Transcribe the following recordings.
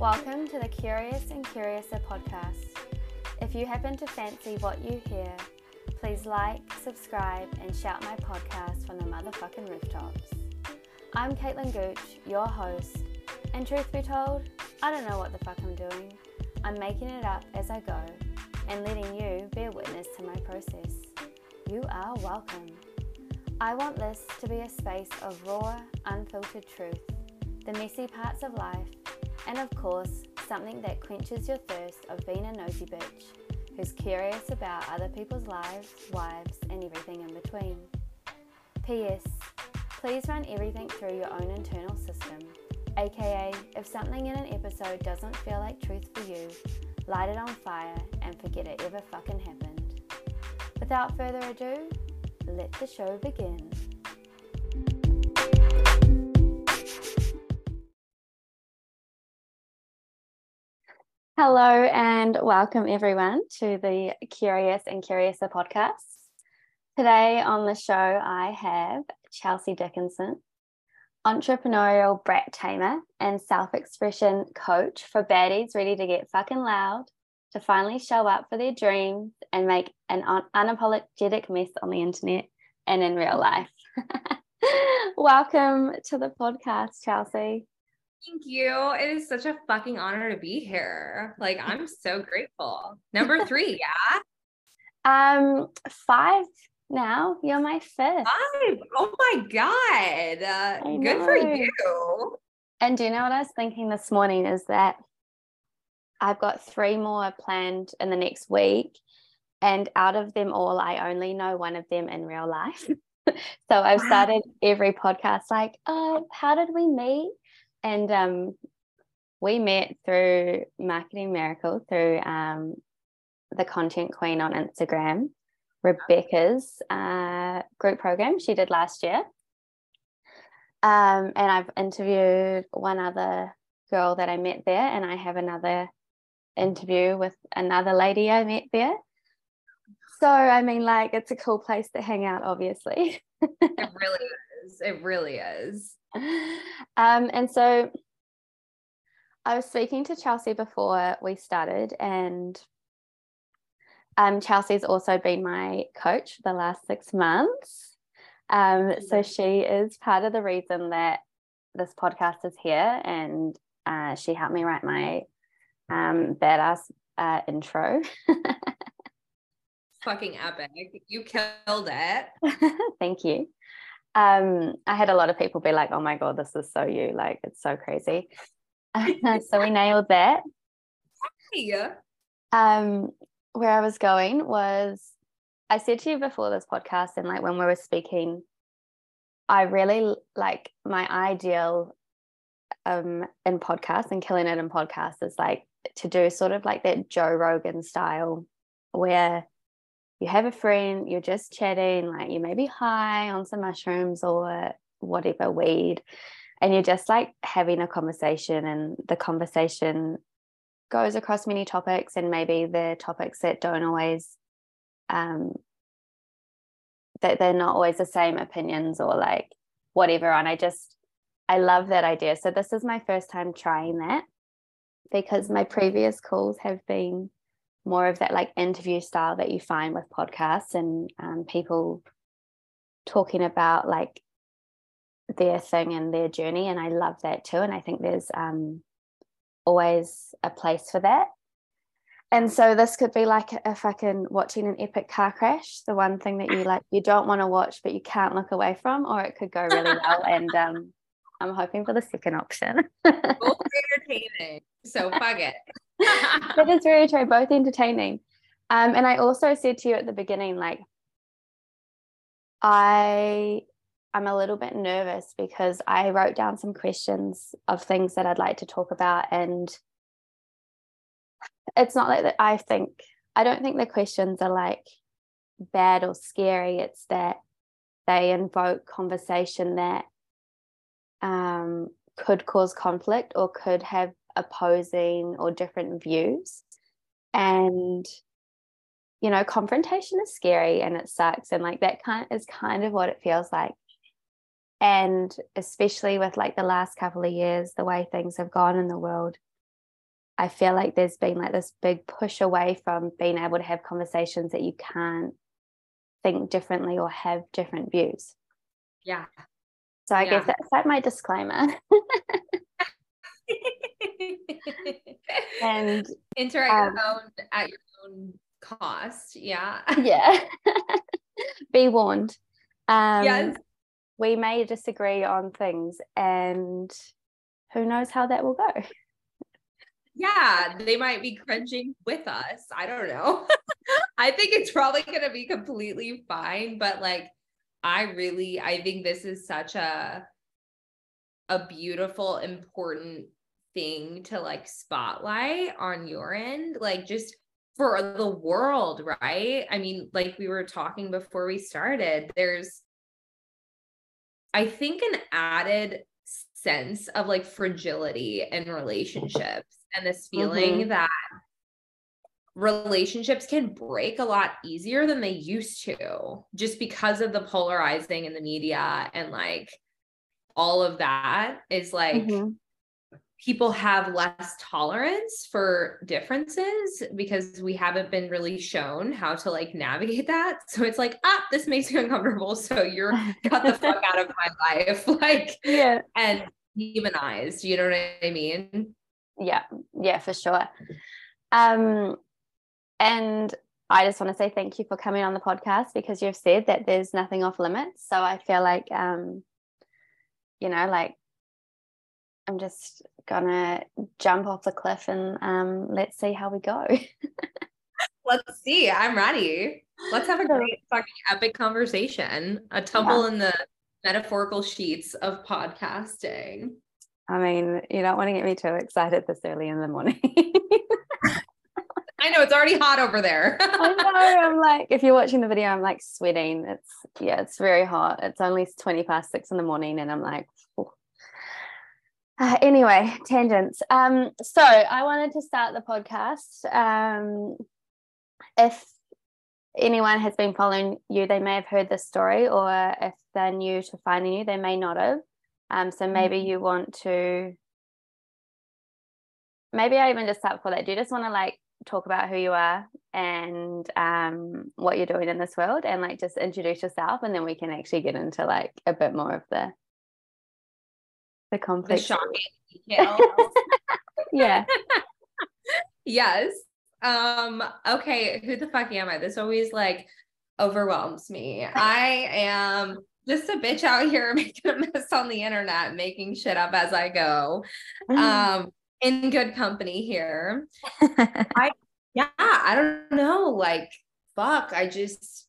Welcome to the Curious and Curiouser podcast. If you happen to fancy what you hear, please like, subscribe, and shout my podcast from the motherfucking rooftops. I'm Kaitlyn Gooch, your host, and truth be told, I don't know what the fuck I'm doing. I'm making it up as I go and letting you be a witness to my process. You are welcome. I want this to be a space of raw, unfiltered truth, the messy parts of life, and of course, something that quenches your thirst of being a nosy bitch who's curious about other people's lives, wives, and everything in between. P.S. Please run everything through your own internal system, aka, if something in an episode doesn't feel like truth for you, light it on fire and forget it ever fucking happened. Without further ado, let the show begin. Hello and welcome everyone to the Curious and Curiouser podcast. Today on the show, I have Chelsea Dickinson, entrepreneurial brat tamer and self expression coach for baddies ready to get fucking loud, to finally show up for their dreams and make an un- unapologetic mess on the internet and in real life. Welcome to the podcast, Chelsea. Thank you. It is such a fucking honor to be here. Like, I'm so grateful. Number three, yeah? Um, five now. You're my fifth. Five. Oh my God. Uh, good for you. And do you know what I was thinking this morning is that I've got three more planned in the next week. And out of them all, I only know one of them in real life. so I've wow. started every podcast like, oh, how did we meet? And um, we met through Marketing Miracle, through um, the Content Queen on Instagram, Rebecca's uh, group program she did last year. Um, and I've interviewed one other girl that I met there, and I have another interview with another lady I met there. So, I mean, like, it's a cool place to hang out, obviously. it really is. It really is. Um, and so I was speaking to Chelsea before we started, and um, Chelsea's also been my coach for the last six months. Um, so she is part of the reason that this podcast is here, and uh, she helped me write my um, badass uh, intro. Fucking epic! You killed it. Thank you um, I had a lot of people be like, "Oh my god, this is so you!" Like it's so crazy. so we nailed that. Yeah. Um, where I was going was, I said to you before this podcast, and like when we were speaking, I really like my ideal um in podcasts and killing it in podcasts is like to do sort of like that Joe Rogan style where you have a friend, you're just chatting, like you may be high on some mushrooms or whatever weed, and you're just like having a conversation, and the conversation goes across many topics, and maybe the topics that don't always, um, that they're not always the same opinions or like whatever. And I just, I love that idea. So this is my first time trying that because my previous calls have been more of that like interview style that you find with podcasts and um, people talking about like their thing and their journey and i love that too and i think there's um, always a place for that. And so this could be like a fucking watching an epic car crash the one thing that you like you don't want to watch but you can't look away from or it could go really well and um, i'm hoping for the second option. Both entertaining so fuck it that is very true, both entertaining. Um, and I also said to you at the beginning, like, I I'm a little bit nervous because I wrote down some questions of things that I'd like to talk about. And it's not like that I think I don't think the questions are like bad or scary. It's that they invoke conversation that um, could cause conflict or could have opposing or different views and you know confrontation is scary and it sucks and like that kind is kind of what it feels like and especially with like the last couple of years the way things have gone in the world I feel like there's been like this big push away from being able to have conversations that you can't think differently or have different views. Yeah. So I Yeah. guess that's like my disclaimer. and enter at um, your own at your own cost. Yeah. yeah, be warned. Um, yes. we may disagree on things, and who knows how that will go. Yeah, they might be cringing with us. I don't know. I think it's probably going to be completely fine, but like I really I think this is such a a beautiful important thing to like spotlight on your end, like just for the world, right? I mean, like we were talking before we started, there's I think an added sense of like fragility in relationships and this feeling Mhm. that relationships can break a lot easier than they used to just because of the polarizing in the media and like all of that is like Mhm. People have less tolerance for differences because we haven't been really shown how to like navigate that. So it's like ah this makes me uncomfortable. So you're cut the fuck out of my life. Like yeah, and demonized you know what i mean? Yeah, yeah, for sure. Um, and I just want to say thank you for coming on the podcast because you've said that there's nothing off limits. So I feel like, um, you know, like I'm just gonna jump off the cliff and um, let's see how we go. let's see i'm ready let's have a great fucking epic conversation a tumble in the metaphorical sheets of podcasting I mean, you don't want to get me too excited this early in the morning. i know it's already hot over there I know. I'm like, if you're watching the video, I'm like sweating. It's yeah, it's very hot. It's only 20 past six in the morning, and I'm like. Uh, anyway, tangents. Um, so I wanted to start the podcast. Um, if anyone has been following you, they may have heard this story, or if they're new to finding you, they may not have. Um, so maybe you want to. Maybe I even just start before that. Do you just want to like talk about who you are and um, what you're doing in this world and like just introduce yourself and then we can actually get into like a bit more of the the the shocking details. Yeah. Yes. Um okay who the fuck am i? This always like overwhelms me. I am just a bitch out here making a mess on the internet making shit up as i go. Um in good company here. I yeah i don't know like fuck i just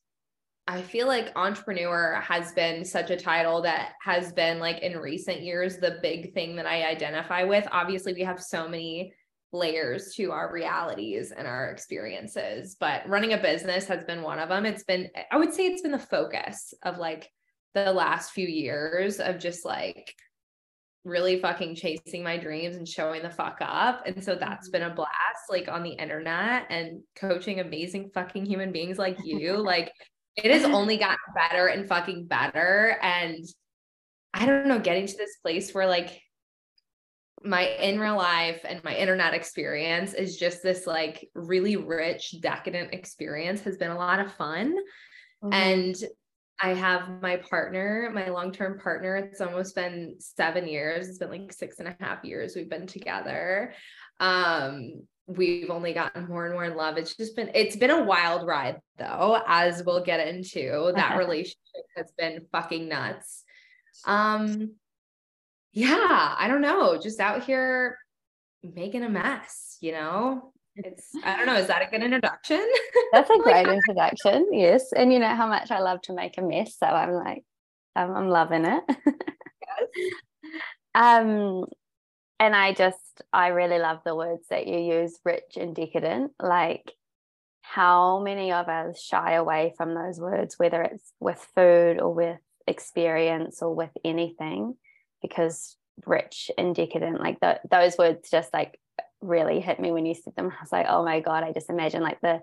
i feel like entrepreneur has been such a title that has been like in recent years the big thing that i identify with obviously we have so many layers to our realities and our experiences but running a business has been one of them it's been i would say it's been the focus of like the last few years of just like really fucking chasing my dreams and showing the fuck up. And so that's mm-hmm. been a blast, like on the internet and coaching amazing fucking human beings like you. like it has only gotten better and fucking better. And I don't know, getting to this place where like my in real life and my internet experience is just this like really rich, decadent experience has been a lot of fun. Mhm. And I have my partner, my long term partner. It's almost been seven years. It's been like six and a half years we've been together. Um, we've only gotten more and more in love. It's just been, it's been a wild ride though, as we'll get into. That relationship has been fucking nuts. Um, yeah, I don't know, just out here making a mess, you know? It's, I don't know, is that a good introduction? That's a Like, great introduction. Yes. And you know how much I love to make a mess. So I'm like, I'm, I'm loving it. um, and I just, I really love the words that you use, rich and decadent. Like, how many of us shy away from those words, whether it's with food or with experience or with anything, because rich and decadent, like the, those words just like really hit me when you said them. I was like, oh my God, I just imagine like the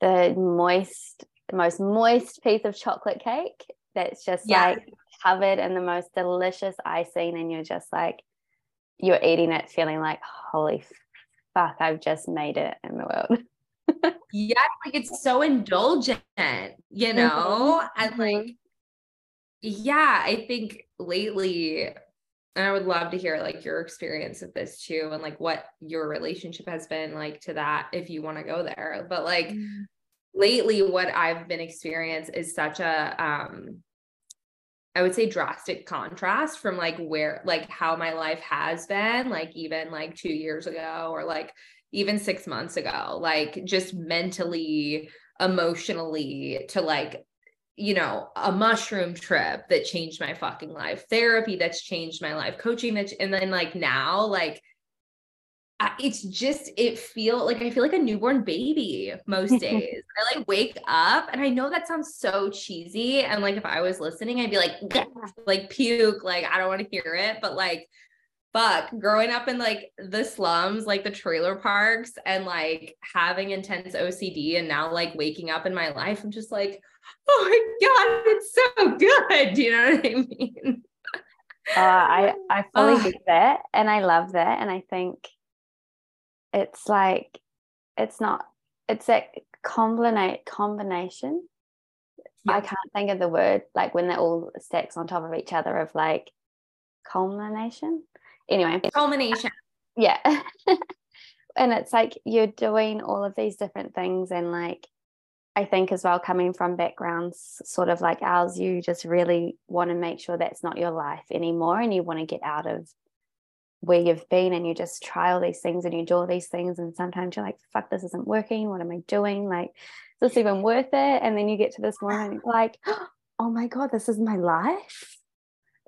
the moist, the most moist piece of chocolate cake that's just Yeah. like covered in the most delicious icing, and you're just like, you're eating it feeling like, holy fuck, I've just made it in the world. yeah, like it's so indulgent, you know? Mm-hmm. And like, mm-hmm. yeah, I think lately, and I would love to hear like your experience of this too, and like what your relationship has been like to that if you want to go there. But like mm-hmm. lately, what I've been experiencing is such a um I would say drastic contrast from like where like how my life has been like even like 2 years ago or like even 6 months ago like just mentally emotionally to like you know a mushroom trip that changed my fucking life therapy that's changed my life coaching that and then like now like it's just it feel like I feel like a newborn baby most days. I like wake up and I know that sounds so cheesy and like if I was listening I'd be like like puke like I don't want to hear it but like fuck growing up in like the slums like the trailer parks and like having intense OCD and now like waking up in my life I'm just like oh my god it's so good do you know what I mean? uh, I I fully get that and I love that and I think it's like it's not it's a combinate combination. Yeah. i can't think of the word like when they're all stacks on top of each other of like culmination. Anyway. Culmination. Yeah. And it's like you're doing all of these different things and like i think as well coming from backgrounds sort of like ours you just really want to make sure that's not your life anymore and you want to get out of where you've been and you just try all these things and you do all these things and sometimes you're like fuck this isn't working. What am i doing? Like is this even worth it? And then you get to this ah. moment like oh my god this is my life.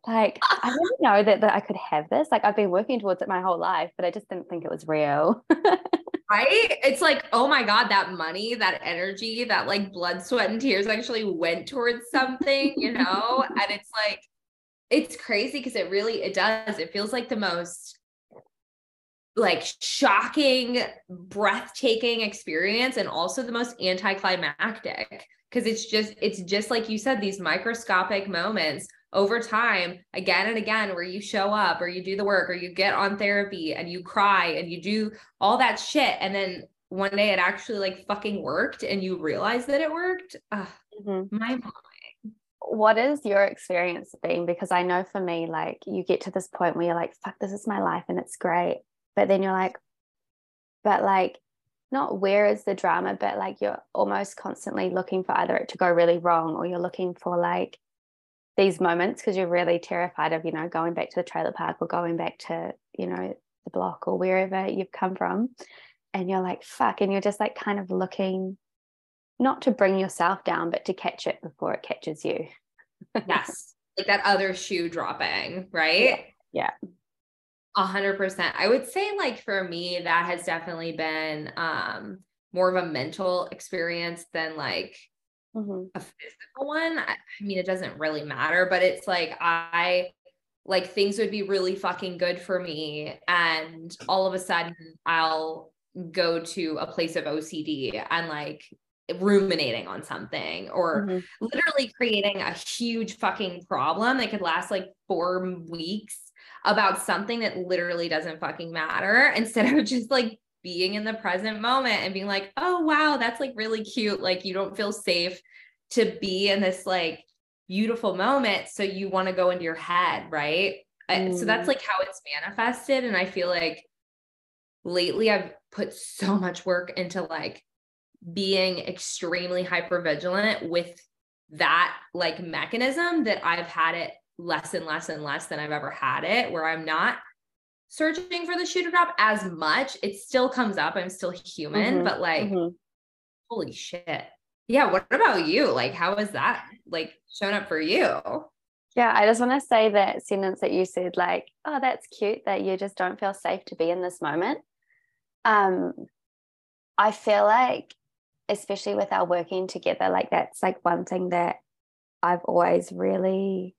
Like ah. i didn't know that, that i could have this. Like i've been working towards it my whole life but i just didn't think it was real. Right? It's like oh my god that money that energy that like blood sweat and tears actually went towards something you know? And it's like it's crazy because it really it does. It feels like the most like shocking breathtaking experience and also the most anticlimactic because it's just it's just like you said these microscopic moments over time again and again where you show up or you do the work or you get on therapy and you cry and you do all that shit and then one day it actually like fucking worked and you realize that it worked. Uh, mm-hmm. my what is your experience been? Because I know for me, like you get to this point where you're like, fuck, this is my life and it's great. But then you're like, but like, not where is the drama, but like you're almost constantly looking for either it to go really wrong or you're looking for like these moments because you're really terrified of, you know, going back to the trailer park or going back to, you know, the block or wherever you've come from. And you're like, fuck. And you're just like kind of looking not to bring yourself down, but to catch it before it catches you. yes. Like that other shoe dropping, right? Yeah. A hundred percent. I would say like for me, that has definitely been um more of a mental experience than like mm-hmm. a physical one. I, I mean, it doesn't really matter, but it's like I like things would be really fucking good for me. And all of a sudden I'll go to a place of OCD and like ruminating on something or mm-hmm. literally creating a huge fucking problem that could last like four weeks about something that literally doesn't fucking matter instead of just like being in the present moment and being like, oh, wow, that's like really cute. Like, you don't feel safe to be in this like beautiful moment. So you want to go into your head, right? Mm. So that's mm. like how it's manifested. And I feel like lately I've put so much work into like being extremely hyper vigilant with that like mechanism that I've had it less and less and less than I've ever had it, where I'm not searching for the shoe to drop as much. It still comes up. I'm still human, mm-hmm, but like, mm-hmm. holy shit. Yeah. What about you? Like, how is that like shown up for you? Yeah, I just want to say that sentence that you said, like, oh, that's cute that you just don't feel safe to be in this moment. Um, I feel like especially with our working together, like that's like one thing that I've always really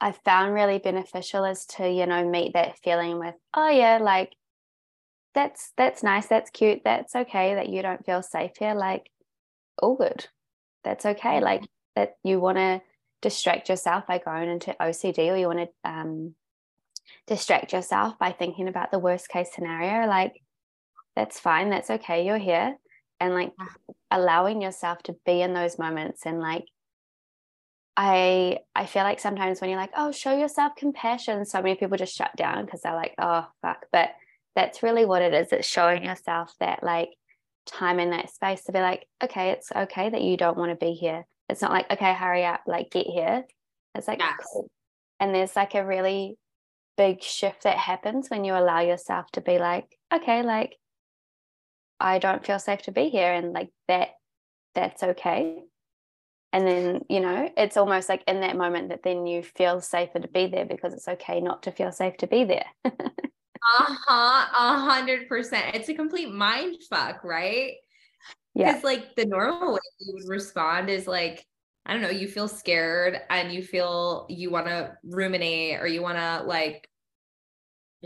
I found really beneficial is to, you know, meet that feeling with, oh yeah, like that's that's nice, that's cute, that's okay that you don't feel safe here. Like, all good. That's okay. Like that you want to distract yourself by going into OCD or you want to um distract yourself by thinking about the worst case scenario like that's fine that's okay you're here and like allowing yourself to be in those moments and like I I feel like sometimes when you're like, oh, show yourself compassion, so many people just shut down because they're like, oh fuck. But that's really what it is. It's showing yourself that like time in that space to be like, okay, it's okay that you don't want to be here. It's not like, okay, hurry up, like get here. It's like yes. cool. And there's like a really big shift that happens when you allow yourself to be like, okay, like I don't feel safe to be here. And like that, that's okay. And then you know it's almost like in that moment that then you feel safer to be there because it's okay not to feel safe to be there. Uh-huh a hundred percent. It's a complete mind fuck right? Yeah. Because like the normal way you would respond is like i don't know you feel scared and you feel you want to ruminate or you want to like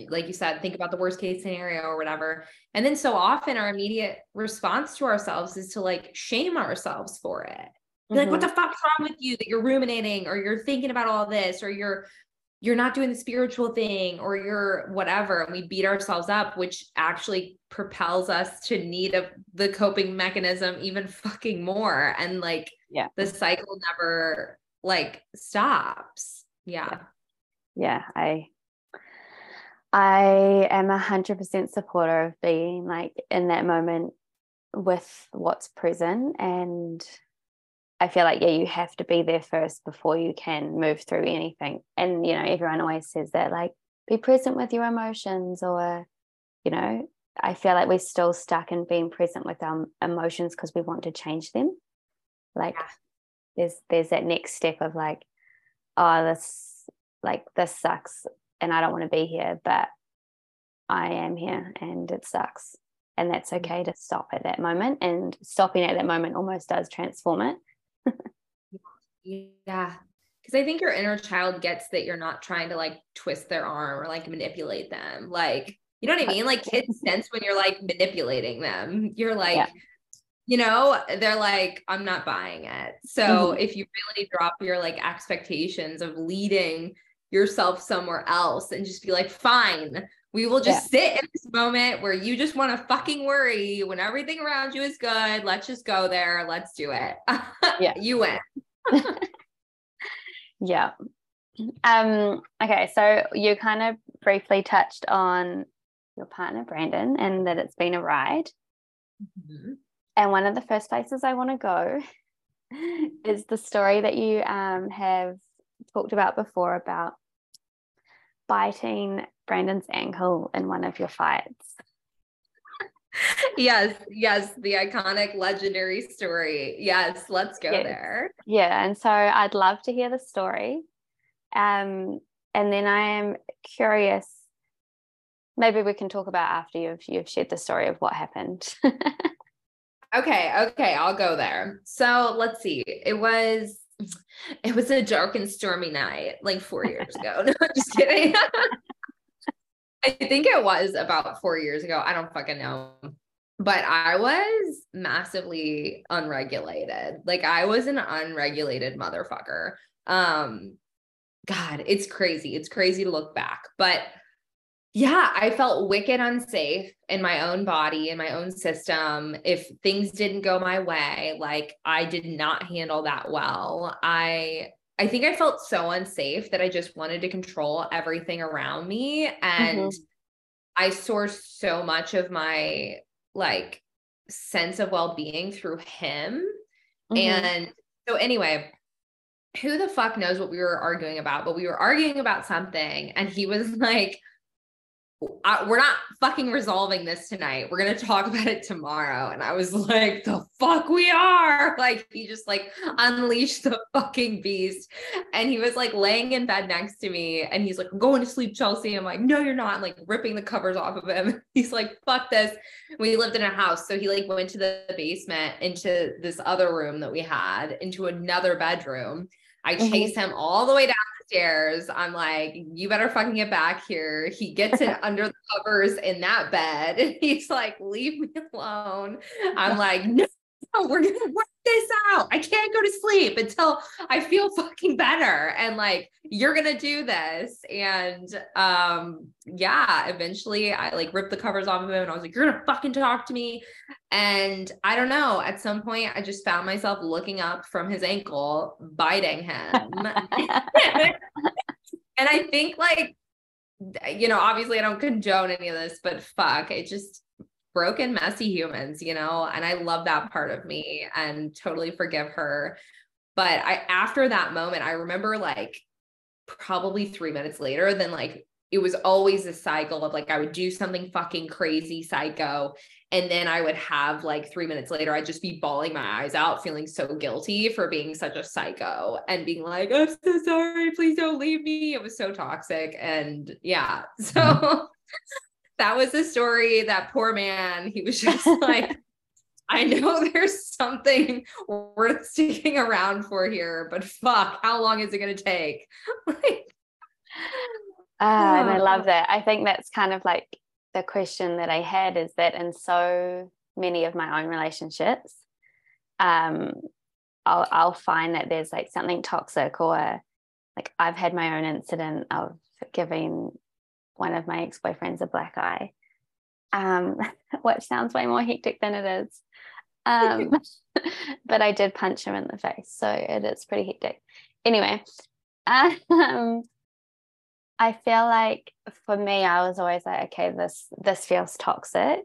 like you said think about the worst case scenario or whatever. And then so often our immediate response to ourselves is to like shame ourselves for it. Mm-hmm. like, what mm-hmm. the fuck's wrong with you that you're ruminating or you're thinking about all this or you're you're not doing the spiritual thing or you're whatever and we beat ourselves up which actually propels us to need a, the coping mechanism even fucking more. And like yeah. the cycle never like stops. Yeah. Yeah, yeah i i am a hundred percent supporter of being like in that moment with what's present and I feel like yeah, you have to be there first before you can move through anything. And you know, everyone always says that like be present with your emotions, or you know, I feel like we're still stuck in being present with our emotions because we want to change them. Like yeah. there's there's that next step of like, oh, this like this sucks and I don't want to be here, but I am here and it sucks. And that's mm. okay to stop at that moment. And stopping at that moment almost does transform it yeah. Cause I think your inner child gets that you're not trying to like twist their arm or like manipulate them. Like, you know what I mean? Like kids sense when you're like manipulating them. You're like, yeah. you know, they're like, I'm not buying it. So mm-hmm. if you really drop your like expectations of leading yourself somewhere else and just be like, fine, we will just yeah. sit in this moment where you just want to fucking worry when everything around you is good. Let's just go there. Let's do it. yeah. you win. yeah. Um, okay, so you kind of briefly touched on your partner Brandon and that it's been a ride. Mm-hmm. And one of the first places I want to go is the story that you um, have talked about before about biting Brandon's ankle in one of your fights yes, yes, the iconic legendary story. Yes, let's go yes. there. Yeah, and so I'd love to hear the story. Um, and then I am curious. Maybe we can talk about after you've you've shared the story of what happened. okay, okay, I'll go there. So let's see. It was it was a dark and stormy night, like four years ago. No, I'm just kidding. I think it was about four years ago. I don't fucking know. But I was massively unregulated. Like I was an unregulated motherfucker. Um, God, it's crazy. It's crazy to look back. But yeah, I felt wicked unsafe in my own body, in my own system. If things didn't go my way, like I did not handle that well. I I think I felt so unsafe that I just wanted to control everything around me. And mm-hmm. I sourced so much of my like sense of well being through him. Mm-hmm. And so, anyway, who the fuck knows what we were arguing about, but we were arguing about something. And he was like, we're not fucking resolving this tonight. We're gonna talk about it tomorrow. And I was like, the fuck we are. Like he just like unleashed the fucking beast. And he was like laying in bed next to me and he's like, I'm going to sleep, Chelsea. I'm like, no, you're not. I'm like ripping the covers off of him. He's like, fuck this. We lived in a house. So he like went to the basement into this other room that we had, into another bedroom. I mm-hmm. mm-hmm. him all the way down downstairs. I'm like, you better fucking get back here. He gets it under the covers in that bed. He's like, leave me alone. I'm like, no, no, we're gonna work this out. I can't go to sleep until I feel fucking better. And like, you're gonna do this. And um, yeah, eventually I like ripped the covers off of him and I was like, You're gonna fucking talk to me. And I don't know, at some point I just found myself looking up from his ankle, biting him. and I think like you know, obviously I don't condone any of this, but fuck, it just broken, messy humans, you know, and I love that part of me and totally forgive her. But I, after that moment, I remember like probably three minutes later, then like it was always a cycle of like I would do something fucking crazy psycho. And then I would have like three minutes later, I'd just be bawling my eyes out, feeling so guilty for being such a psycho and being like, I'm so sorry, please don't leave me. It was so toxic. And yeah. So mm-hmm. That was the story. That poor man, he was just like, I know there's something worth sticking around for here, but fuck, how long is it going to take? like, uh, and I love that. I think that's kind of like the question that I had is that in so many of my own relationships, um, I'll, I'll find that there's like something toxic or like I've had my own incident of giving one of my ex-boyfriends a black eye. Um, which sounds way more hectic than it is. Um, but I did punch him in the face so it is pretty hectic. Anyway um, I feel like for me I was always like okay this this feels toxic.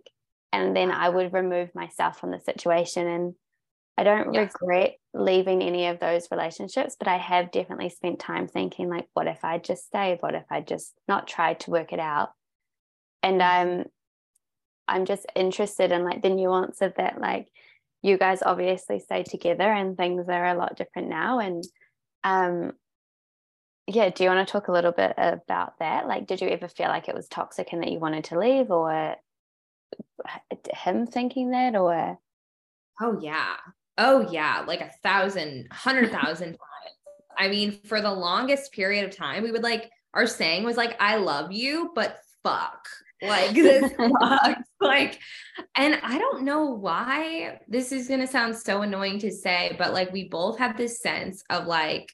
And then I would remove myself from the situation and I don't yes. regret leaving any of those relationships, but I have definitely spent time thinking, like, what if I just stayed? What if I just not tried to work it out? And mm-hmm. I'm I'm just interested in like the nuance of that. Like you guys obviously stay together and things are a lot different now. And um yeah, do you want to talk a little bit about that? Like, did you ever feel like it was toxic and that you wanted to leave or him thinking that or Oh yeah. Oh yeah, like a thousand, hundred thousand times. I mean, for the longest period of time, we would like our saying was like, I love you, but fuck. Like this sucks. Like, and I don't know why this is gonna sound so annoying to say, but like we both had this sense of like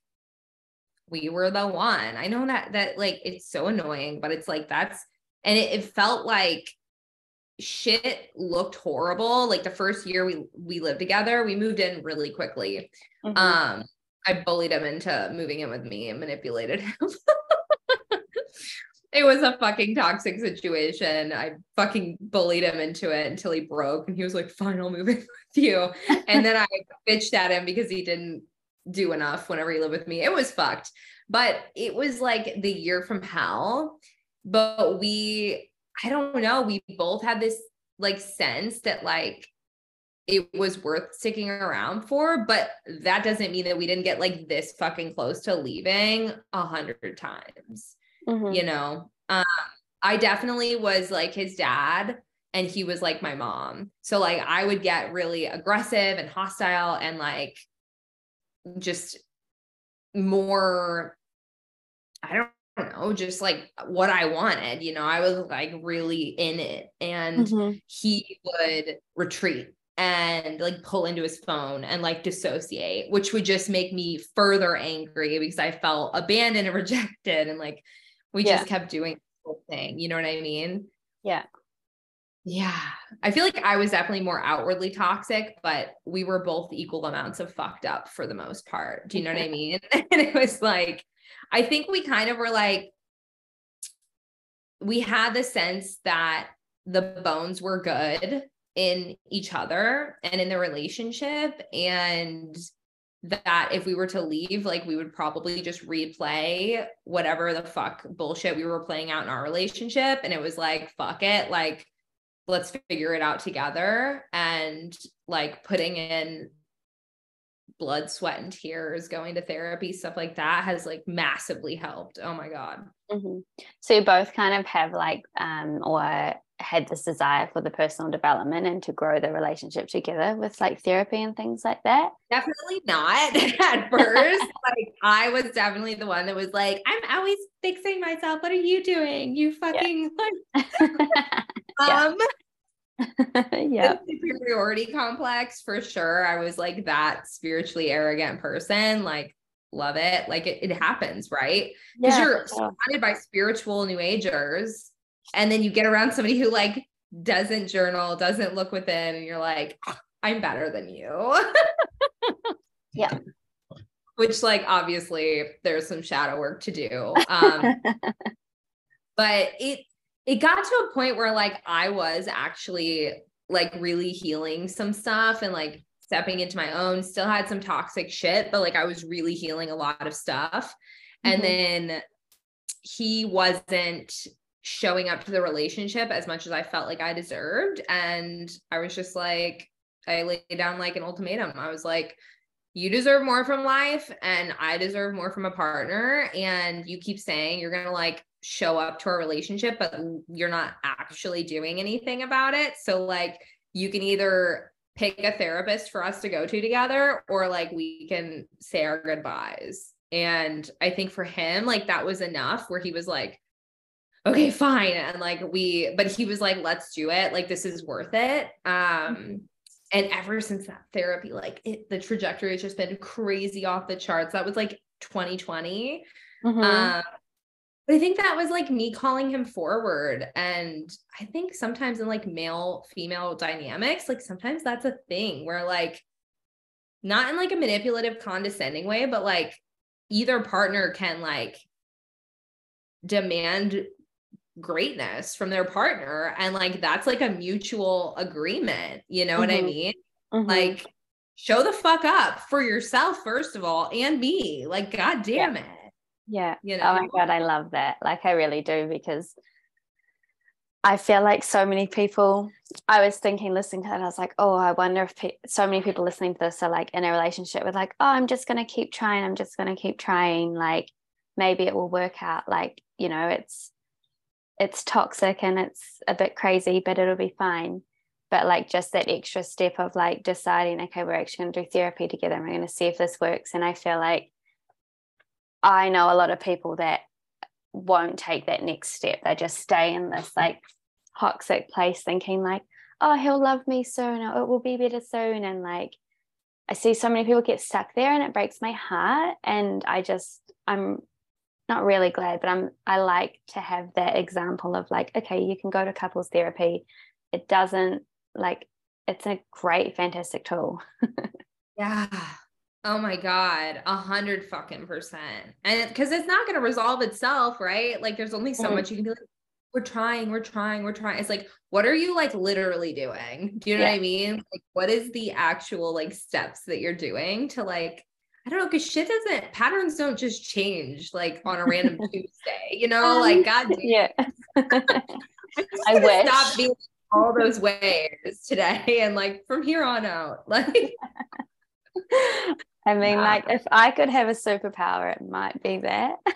we were the one. I know that that like it's so annoying, but it's like that's and it, it felt like shit looked horrible. Like the first year we we lived together, we moved in really quickly. Mm-hmm. Um, I bullied him into moving in with me and manipulated him. it was a fucking toxic situation. I fucking bullied him into it until he broke and he was like, fine, I'll move in with you. And then I bitched at him because he didn't do enough whenever he lived with me. It was fucked. But it was like the year from hell. But we I don't know. We both had this like sense that like it was worth sticking around for, but that doesn't mean that we didn't get like this fucking close to leaving a hundred times. Mm-hmm. You know, um, I definitely was like his dad and he was like my mom. So like I would get really aggressive and hostile and like just more I don't don't know, just like what I wanted. You know, I was like really in it. And mm-hmm. he would retreat and like pull into his phone and like dissociate, which would just make me further angry because I felt abandoned and rejected. And like we yeah. just kept doing the whole thing. You know what I mean? Yeah. Yeah. I feel like I was definitely more outwardly toxic, but we were both equal amounts of fucked up for the most part. Do you know what I mean? and it was like, I think we kind of were like, we had the sense that the bones were good in each other and in the relationship. And that if we were to leave, like we would probably just replay whatever the fuck bullshit we were playing out in our relationship. And it was like, fuck it. Like, let's figure it out together. And like putting in blood, sweat, and tears, going to therapy, stuff like that has like massively helped. Oh my God. Mm-hmm. So you both kind of have like, um, or had this desire for the personal development and to grow the relationship together with like therapy and things like that? Definitely not at first. like I was definitely the one that was like, I'm always fixing myself. What are you doing? You fucking yeah. um yeah. Superiority complex for sure. I was like that spiritually arrogant person. Like, love it. Like it, it happens, right? Because yeah, you're surrounded by spiritual new agers. And then you get around somebody who like doesn't journal, doesn't look within, and you're like, I'm better than you. yeah. Which, like, obviously, there's some shadow work to do. Um, but it it got to a point where like I was actually like really healing some stuff and like stepping into my own, still had some toxic shit, but like I was really healing a lot of stuff. Mm-hmm. And then he wasn't showing up to the relationship as much as I felt like I deserved. And I was just like, I laid down like an ultimatum. I was like, you deserve more from life and I deserve more from a partner. And you keep saying you're going to like show up to our relationship, but you're not actually doing anything about it. So, like, you can either pick a therapist for us to go to together or like we can say our goodbyes. And I think for him, like, that was enough where he was like, okay, fine. And like, we, but he was like, let's do it. Like, this is worth it. Um, and ever since that therapy, like it, the trajectory has just been crazy off the charts. That was like 2020. Mm-hmm. Um, I think that was like me calling him forward. And I think sometimes in like male female dynamics, like sometimes that's a thing where like, not in like a manipulative, condescending way, but like either partner can like demand greatness from their partner. And like that's like a mutual agreement. You know mm-hmm. what I mm-hmm. mean? Mm-hmm. Like, show the fuck up for yourself, first of all, and me. Like, god damn yeah. it. Yeah. You know? Oh my God, I love that. Like I really do because I feel like so many people, I was thinking, listening to it, I was like, oh, I wonder if pe- so many people listening to this are like in a relationship with like, oh, I'm just going to keep trying. I'm just going to keep trying. Like maybe it will work out. Like, you know, it's, it's toxic and it's a bit crazy, but it'll be fine. But like just that extra step of like deciding, okay, we're actually going to do therapy together and we're going to see if this works. And I feel like I know a lot of people that won't take that next step. They just stay in this like toxic place thinking like, oh, he'll love me soon or it will be better soon. And like I see so many people get stuck there and it breaks my heart. And I just I'm not really glad, but I'm I like to have that example of like, okay, you can go to couples therapy. It doesn't like it's a great, fantastic tool. yeah. Oh my God, a hundred fucking percent. And because it's not going to resolve itself, right? Like there's only so mm-hmm. much you can be like, we're trying, we're trying, we're trying. It's like, what are you like literally doing? Do you know yeah. what I mean? Like, what is the actual like steps that you're doing to like, I don't know, because shit doesn't, patterns don't just change like on a random Tuesday, you know? Um, like, God damn. Yeah. I wish. Stop being all those ways today and like from here on out. Like, I mean, wow. like if I could have a superpower, it might be that.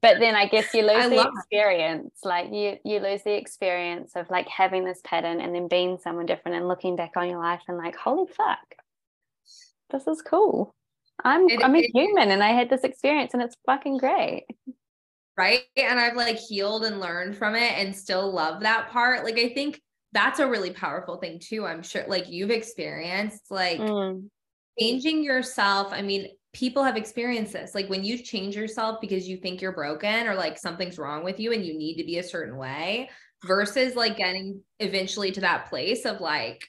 but then I guess you lose I the experience. It. Like you you lose the experience of like having this pattern and then being someone different and looking back on your life and like, holy fuck, this is cool. I'm it, I'm a it, human and I had this experience and it's fucking great. Right. And I've like healed and learned from it and still love that part. Like I think that's a really powerful thing too. I'm sure like you've experienced like mm changing yourself. I mean, people have experienced this. Like when you change yourself because you think you're broken or like something's wrong with you and you need to be a certain way versus like getting eventually to that place of like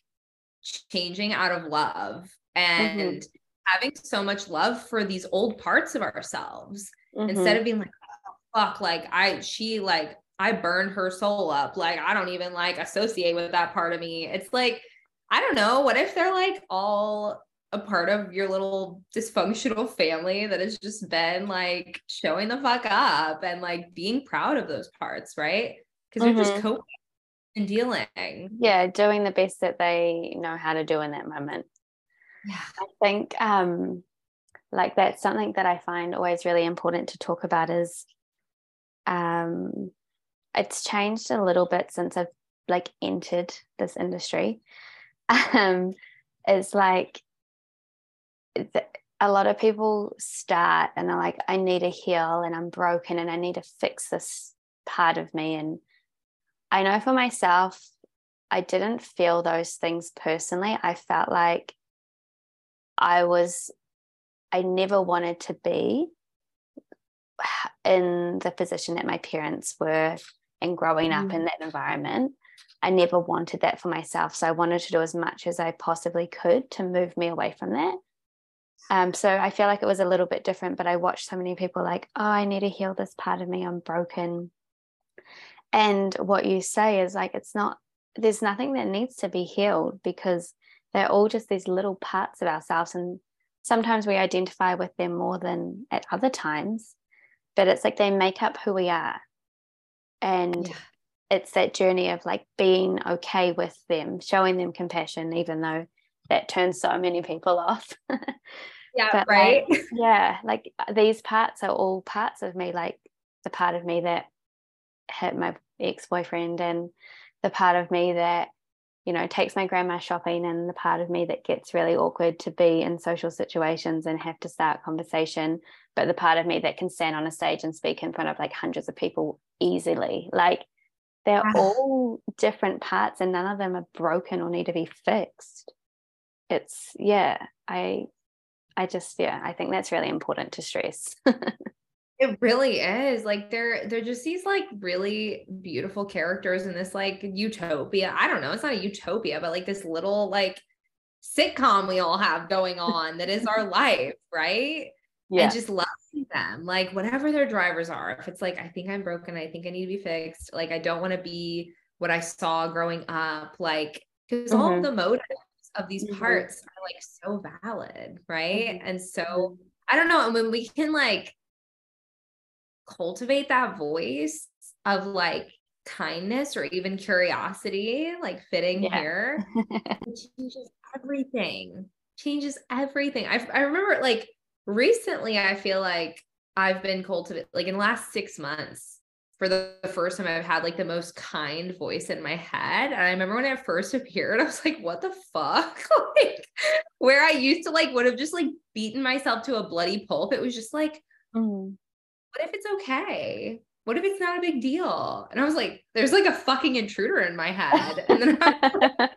changing out of love and mm-hmm. having so much love for these old parts of ourselves mm-hmm. instead of being like, oh, fuck, like I, she like, I burned her soul up. Like, I don't even like associate with that part of me. It's like, I don't know. What if they're like all a part of your little dysfunctional family that has just been like showing the fuck up and like being proud of those parts, right? Because mm-hmm. you're just coping and dealing. Yeah, doing the best that they know how to do in that moment. Yeah. I think um like that's something that I find always really important to talk about is um it's changed a little bit since I've like entered this industry. Um it's like a lot of people start and they're like, I need to heal and I'm broken and I need to fix this part of me. And I know for myself, I didn't feel those things personally. I felt like I was, I never wanted to be in the position that my parents were and growing up in mm. that environment. I never wanted that for myself. So I wanted to do as much as I possibly could to move me away from that. Um, so I feel like it was a little bit different, but I watched so many people like, oh, I need to heal this part of me. I'm broken. And what you say is like, it's not, there's nothing that needs to be healed because they're all just these little parts of ourselves. And sometimes we identify with them more than at other times, but it's like they make up who we are. And yeah. it's that journey of like being okay with them, showing them compassion, even though that turns so many people off. yeah, but right. Like, yeah, like uh, these parts are all parts of me, like the part of me that hit my ex-boyfriend and the part of me that you know takes my grandma shopping and the part of me that gets really awkward to be in social situations and have to start conversation but the part of me that can stand on a stage and speak in front of like hundreds of people easily like they're all different parts and none of them are broken or need to be fixed it's yeah i i just yeah i think that's really important to stress It really is. Like they're they're just these like really beautiful characters in this like utopia. I don't know, it's not a utopia, but like this little like sitcom we all have going on that is our life, right? Yeah. And just loving them, like whatever their drivers are. If it's like, I think I'm broken, I think I need to be fixed, like I don't want to be what I saw growing up, like because mm-hmm. all the motives of these mm-hmm. parts are like so valid, right? Mm-hmm. And so mm-hmm. I don't know. And when we can like cultivate that voice of like kindness or even curiosity, like fitting yeah. here, it changes everything. Changes everything. I I remember like recently, I feel like I've been cultivated like in the last six months. For the, first time, I've had like the most kind voice in my head. And I remember when it first appeared, I was like, what the fuck? like, where I used to like would have just like beaten myself to a bloody pulp. It was just like, mm what if it's okay? What if it's not a big deal? And I was like, there's like a fucking intruder in my head. And then I like,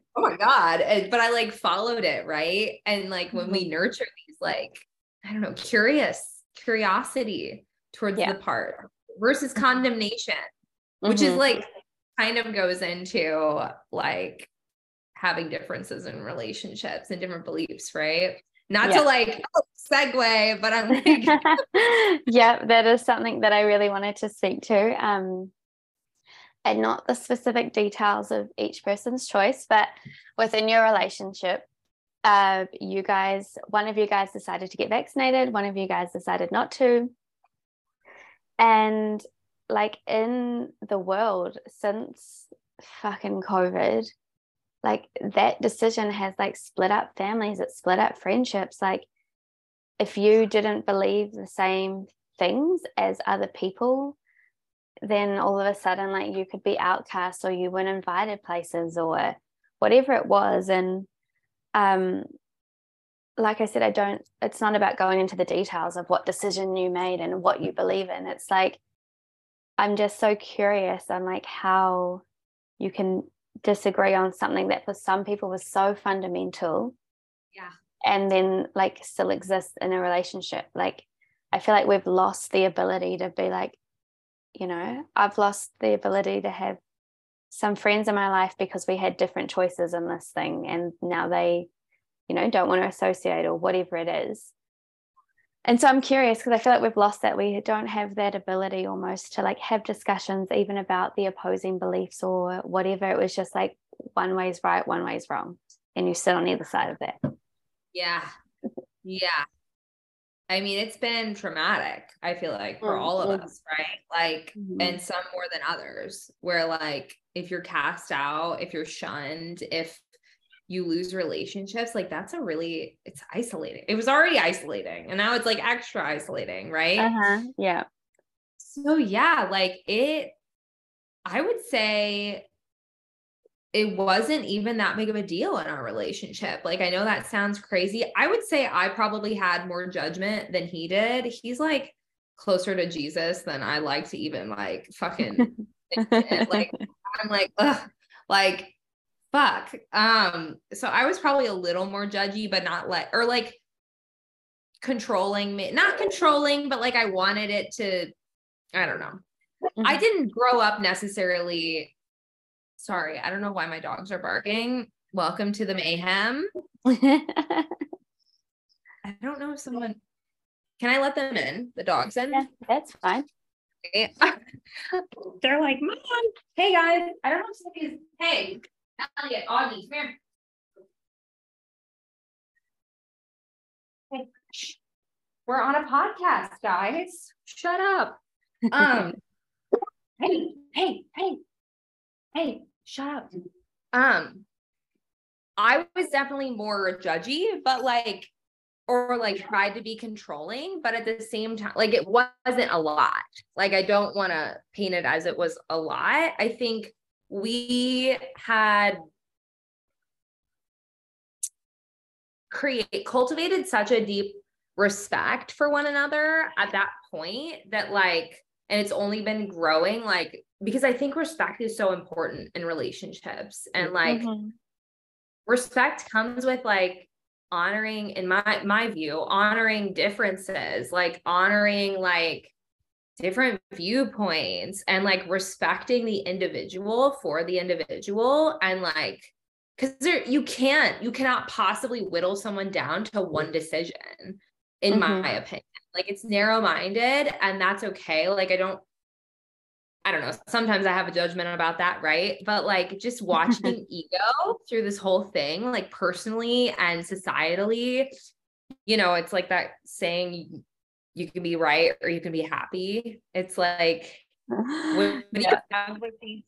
oh my God. And, but I like followed it. Right. And like when we mm-hmm. nurture these, like, I don't know, curious curiosity towards yeah. the part versus mm-hmm. condemnation, which mm-hmm. is like kind of goes into like having differences in relationships and different beliefs, right? Not yeah. to like oh, segue, but I'm like, yeah, that is something that I really wanted to speak to. Um, and not the specific details of each person's choice, but within your relationship, uh, you guys, one of you guys decided to get vaccinated, one of you guys decided not to. And like in the world since fucking COVID, like that decision has like split up families, it split up friendships. Like if you didn't believe the same things as other people, then all of a sudden like you could be outcast or you weren't invited places or whatever it was. And um like I said, I don't, it's not about going into the details of what decision you made and what you believe in. It's like, I'm just so curious on like how you can disagree on something that for some people was so fundamental yeah and then like still exists in a relationship like i feel like we've lost the ability to be like you know i've lost the ability to have some friends in my life because we had different choices in this thing and now they you know don't want to associate or whatever it is. And so i'm curious because i feel like we've lost that. We don't have that ability almost to like have discussions even about the opposing beliefs or whatever. It was just like one way's right one way's wrong and you sit on either side of that. Yeah. Yeah. I mean it's been traumatic i feel like for mm-hmm. all of us right? Like mm-hmm. and some more than others where like if you're cast out if you're shunned if you lose relationships like that's a really it's isolating it was already isolating and now it's like extra isolating right uh-huh. yeah so yeah like it i would say it wasn't even that big of a deal in our relationship like i know that sounds crazy i would say i probably had more judgment than he did he's like closer to jesus than i like to even like fucking like i'm like ugh Like, fuck. Um, so I was probably a little more judgy, but not like, or like controlling me, not controlling, but like I wanted it to, I don't know. Mm-hmm. I didn't grow up necessarily. Sorry, I don't know why my dogs are barking. Welcome to the mayhem. I don't know if someone can I let them in? The dogs in? Yeah, that's fine. They're like, Mom, hey guys. I don't know if somebody's hey, Elliot, Augie, come here. We're on a podcast, guys. Shut up. Um, hey, hey, hey, hey, shut up. Um, I was definitely more judgy, but like, or like tried to be controlling, but at the same time, like it wasn't a lot. Like, I don't want to paint it as it was a lot. I think we had create cultivated such a deep respect for one another at that point that like and it's only been growing like because i think respect is so important in relationships and like mm-hmm. respect comes with like honoring in my my view honoring differences like honoring like different viewpoints and like respecting the individual for the individual and like because there you can't you cannot possibly whittle someone down to one decision in mm-hmm. my opinion like it's narrow minded and that's okay like i don't I don't know. Sometimes I have a judgment about that, right? But like just watching ego through this whole thing, like personally and societally, you know, it's like that saying you can be right or you can be happy. It's like when yeah. you have with these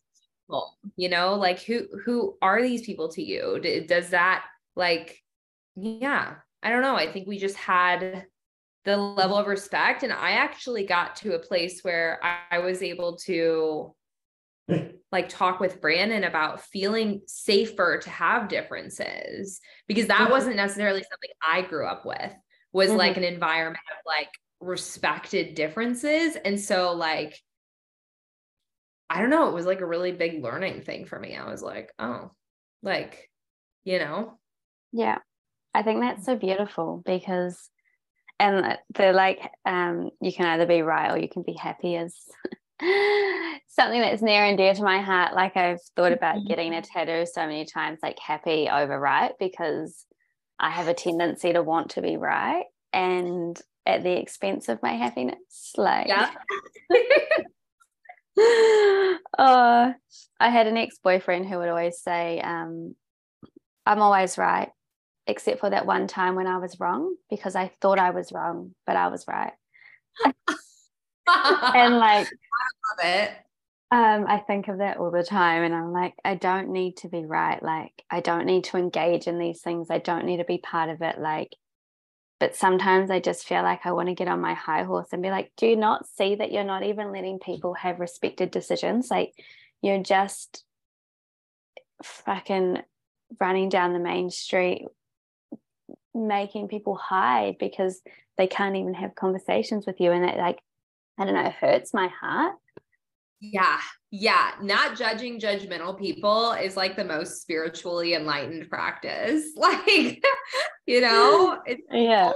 people, you know, like who who are these people to you? Does that like yeah, I don't know. I think we just had the level of respect. And I actually got to a place where I, I was able to like talk with Brandon about feeling safer to have differences because that mm-hmm. wasn't necessarily something I grew up with was mm-hmm. like an environment of like respected differences. And so like I don't know it was like a really big learning thing for me. I was like oh like you know? Yeah. I think that's so beautiful because and they're like um, you can either be right or you can be happy is something that's near and dear to my heart. Like i've thought about mm-hmm. getting a tattoo so many times like happy over right because i have a tendency to want to be right and at the expense of my happiness like yeah. oh i had an ex-boyfriend who would always say um, i'm always right except for that one time when I was wrong because I thought I was wrong, but I was right. and like, I love it. Um, I think of that all the time, and I'm like, I don't need to be right. Like, I don't need to engage in these things. I don't need to be part of it. Like, but sometimes I just feel like I want to get on my high horse and be like, do you not see that you're not even letting people have respected decisions? Like, you're just fucking running down the main street making people hide because they can't even have conversations with you and it like i don't know hurts my heart yeah yeah not judging judgmental people is like the most spiritually enlightened practice like you know it's yeah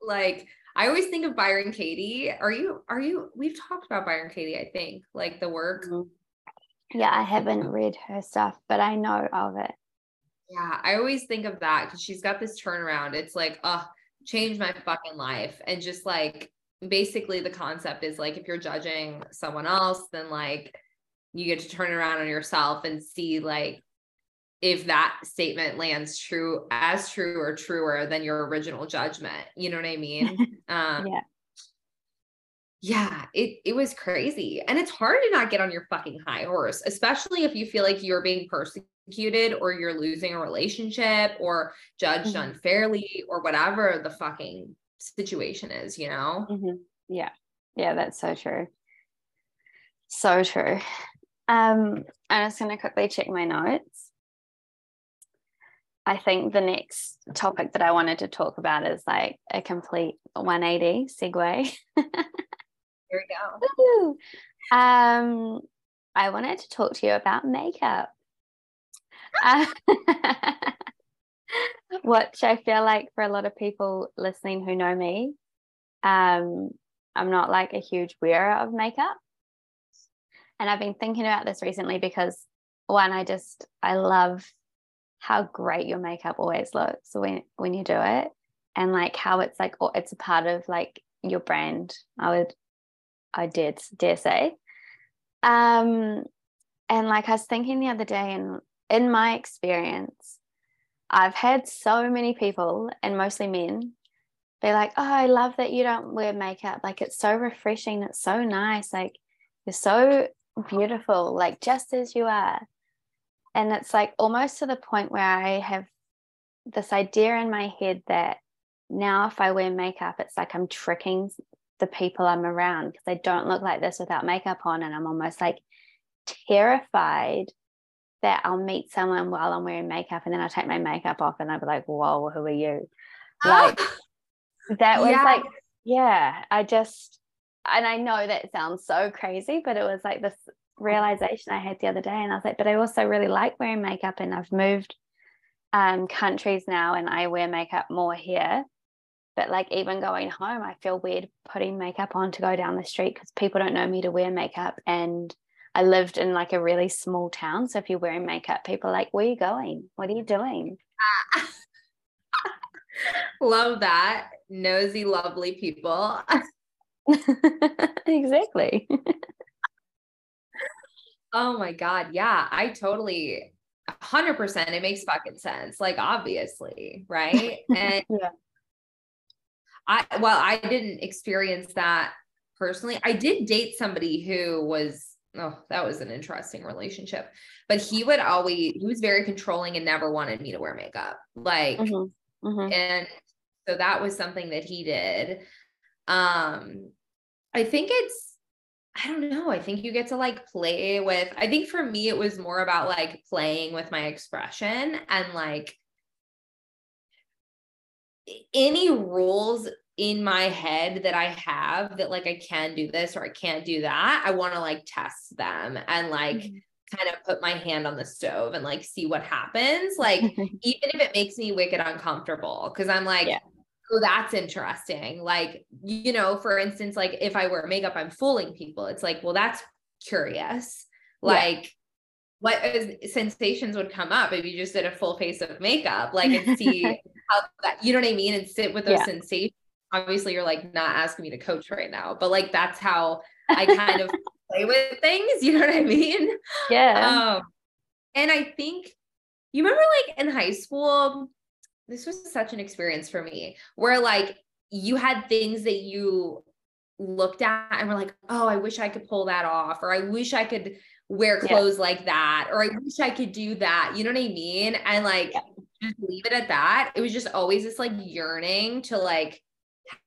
like I always think of Byron Katie. Are you, are you, we've talked about Byron Katie, I think, like the work. Mm-hmm. Yeah, I haven't read her stuff, but I know of it. Yeah, I always think of that because she's got this turnaround. It's like, oh, change my fucking life. And just like basically the concept is like if you're judging someone else, then like you get to turn around on yourself and see like if that statement lands true as true or truer than your original judgment. You know what I mean? Um yeah. Yeah, it it was crazy. And it's hard to not get on your fucking high horse, especially if you feel like you're being persecuted or you're losing a relationship or judged mm-hmm. unfairly or whatever the fucking situation is, you know? Mm-hmm. Yeah. Yeah, that's so true. So true. Um, I'm just going to quickly check my notes. I think the next topic that I wanted to talk about is like a complete 180 segue. Here we go. um, I wanted to talk to you about makeup uh, which I feel like for a lot of people listening who know me, um, I'm not like a huge wearer of makeup. And I've been thinking about this recently because one, I just I love how great your makeup always looks when when you do it, and like how it's like it's a part of like your brand. I would I did dare say. Um, and like I was thinking the other day, and in my experience, I've had so many people, and mostly men, be like, "Oh, I love that you don't wear makeup. Like it's so refreshing. It's so nice. Like you're so beautiful, like just as you are." And it's like almost to the point where I have this idea in my head that now if I wear makeup, it's like I'm tricking the people I'm around because they don't look like this without makeup on. And I'm almost like terrified that I'll meet someone while I'm wearing makeup and then I'll take my makeup off and I'll be like, whoa, who are you? Like that was yeah. like, yeah, I just, and I know that sounds so crazy, but it was like this realization I had the other day. And I was like, but I also really like wearing makeup and I've moved um, countries now and I wear makeup more here but like even going home i feel weird putting makeup on to go down the street because people don't know me to wear makeup and i lived in like a really small town so if you're wearing makeup people are like where are you going? What are you doing? Love that. Nosy lovely people. Exactly. Oh my god. Yeah i totally 100% it makes fucking sense like obviously right? And yeah. I well, I didn't experience that personally. I did date somebody who was oh, that was an interesting relationship. But he would always he was very controlling and never wanted me to wear makeup. Like mm-hmm. Mm-hmm. and so that was something that he did. Um I think it's I don't know. I think you get to like play with I think for me it was more about like playing with my expression and like any rules in my head that I have that like I can do this or I can't do that, I want to like test them and like mm-hmm. kind of put my hand on the stove and like see what happens. Like, even if it makes me wicked uncomfortable, because I'm like, yeah. oh, that's interesting. Like, you know, for instance, like if I wear makeup, I'm fooling people. It's like, well, that's curious. Like, yeah what sensations would come up if you just did a full face of makeup, like and see how that, you know what I mean? And sit with those yeah. sensations. Obviously, you're like not asking me to coach right now, but like that's how I kind of play with things. You know what I mean? Yeah. Um, and I think you remember like in high school, this was such an experience for me where like you had things that you looked at and were like, oh, I wish I could pull that off, or I wish I could wear clothes yeah. like that or I wish I could do that. You know what I mean? And like yeah. just leave it at that. It was just always this like yearning to like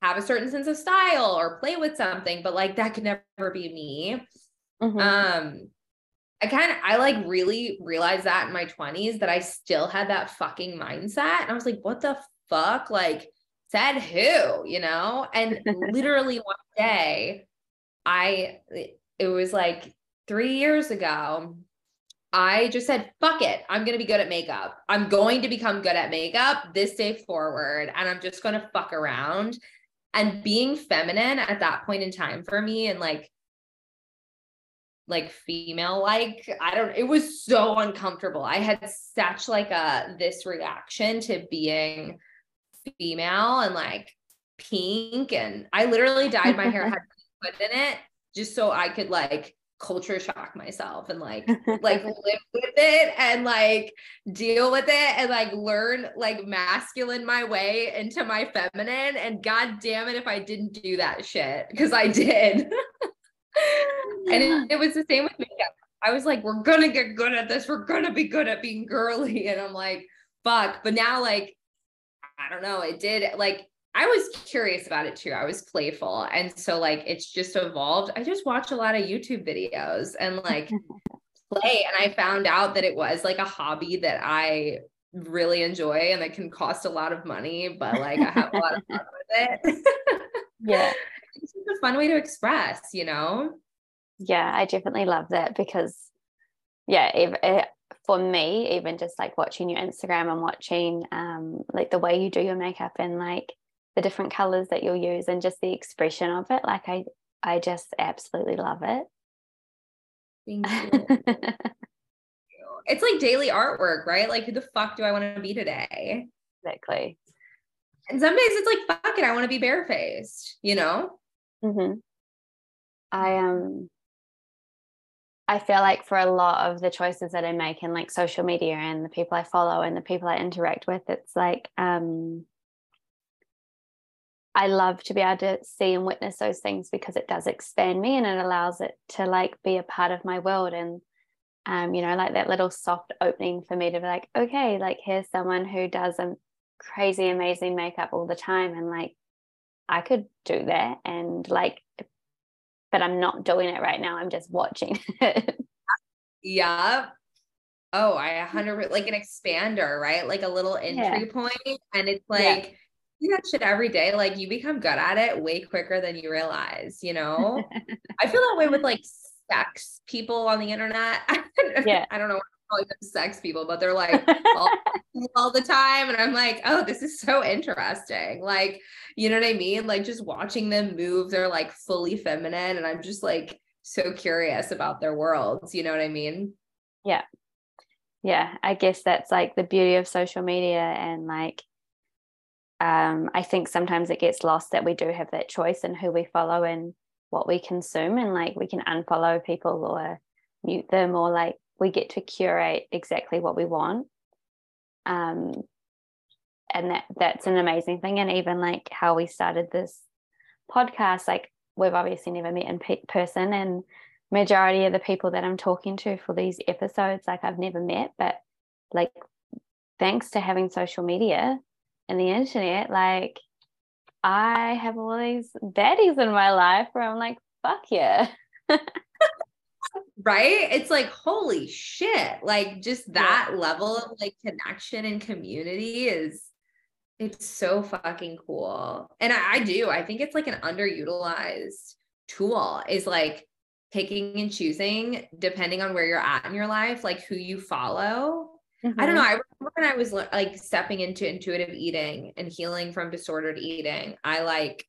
have a certain sense of style or play with something, but like that could never be me. Mm-hmm. Um I kind of I like really realized that in my 20s that I still had that fucking mindset. And I was like, what the fuck? Like said who, you know? And literally one day I it was like three years ago, I just said, fuck it. I'm going to be good at makeup. I'm going to become good at makeup this day forward. And I'm just going to fuck around. And being feminine at that point in time for me and like, like female like i don't it was so uncomfortable i had such like a this reaction to being female and like pink and i literally dyed my hair had put in it just so i could like culture shock myself and like like live with it and like deal with it and like learn like masculine my way into my feminine and god damn it if I didn't do that shit because I did. and it, it was the same with makeup. I was like, we're gonna get good at this. We're gonna be good at being girly. And I'm like, fuck. But now, like, I don't know. It did like I was curious about it too. I was playful. And so like it's just evolved. I just watch a lot of YouTube videos and like play. And I found out that it was like a hobby that I really enjoy and that can cost a lot of money, but like I have a lot of fun with it. yeah. It's just a fun way to express, you know? Yeah, I definitely love that because yeah, if, if, for me, even just like watching your Instagram and watching um, like the way you do your makeup and like the different colors that you'll use and just the expression of it, like I I just absolutely love it. Thank you. it's like daily artwork, right? Like, who the fuck do I want to be today? Exactly. And some days it's like, fuck it, I want to be barefaced, you know? Mm-hmm. I um I feel like for a lot of the choices that I make in like social media and the people I follow and the people I interact with, it's like um I love to be able to see and witness those things because it does expand me and it allows it to like be a part of my world and um you know like that little soft opening for me to be like okay like here's someone who does a crazy amazing makeup all the time and like I could do that and like but I'm not doing it right now I'm just watching. It yeah oh I 100 like an expander right? Like a little entry yeah. point and it's like yeah that shit every day, like you become good at it way quicker than you realize, you know? I feel that way with like sex people on the internet. yeah. I don't know calling them sex people, but they're like all, all, the time. And I'm like, oh, this is so interesting. Like, you know what I mean? Like just watching them move, they're like fully feminine. And I'm just like so curious about their worlds. You know what I mean? Yeah. Yeah. I guess that's like the beauty of social media and like um, I think sometimes it gets lost that we do have that choice in who we follow and what we consume, and like we can unfollow people or mute them, or like we get to curate exactly what we want. Um, and that that's an amazing thing. And even like how we started this podcast, like we've obviously never met in pe- person, and majority of the people that I'm talking to for these episodes, like I've never met, but like thanks to having social media and the internet, like I have all these baddies in my life where I'm like, fuck yeah. right? It's like, holy shit. Like just that yeah. level of like connection and community is it's so fucking cool. And I, I do. I think it's like an underutilized tool is like picking and choosing depending on where you're at in your life, like who you follow Mm-hmm. I don't know. Mm-hmm. I remember when I was like stepping into intuitive eating and healing from disordered eating. I like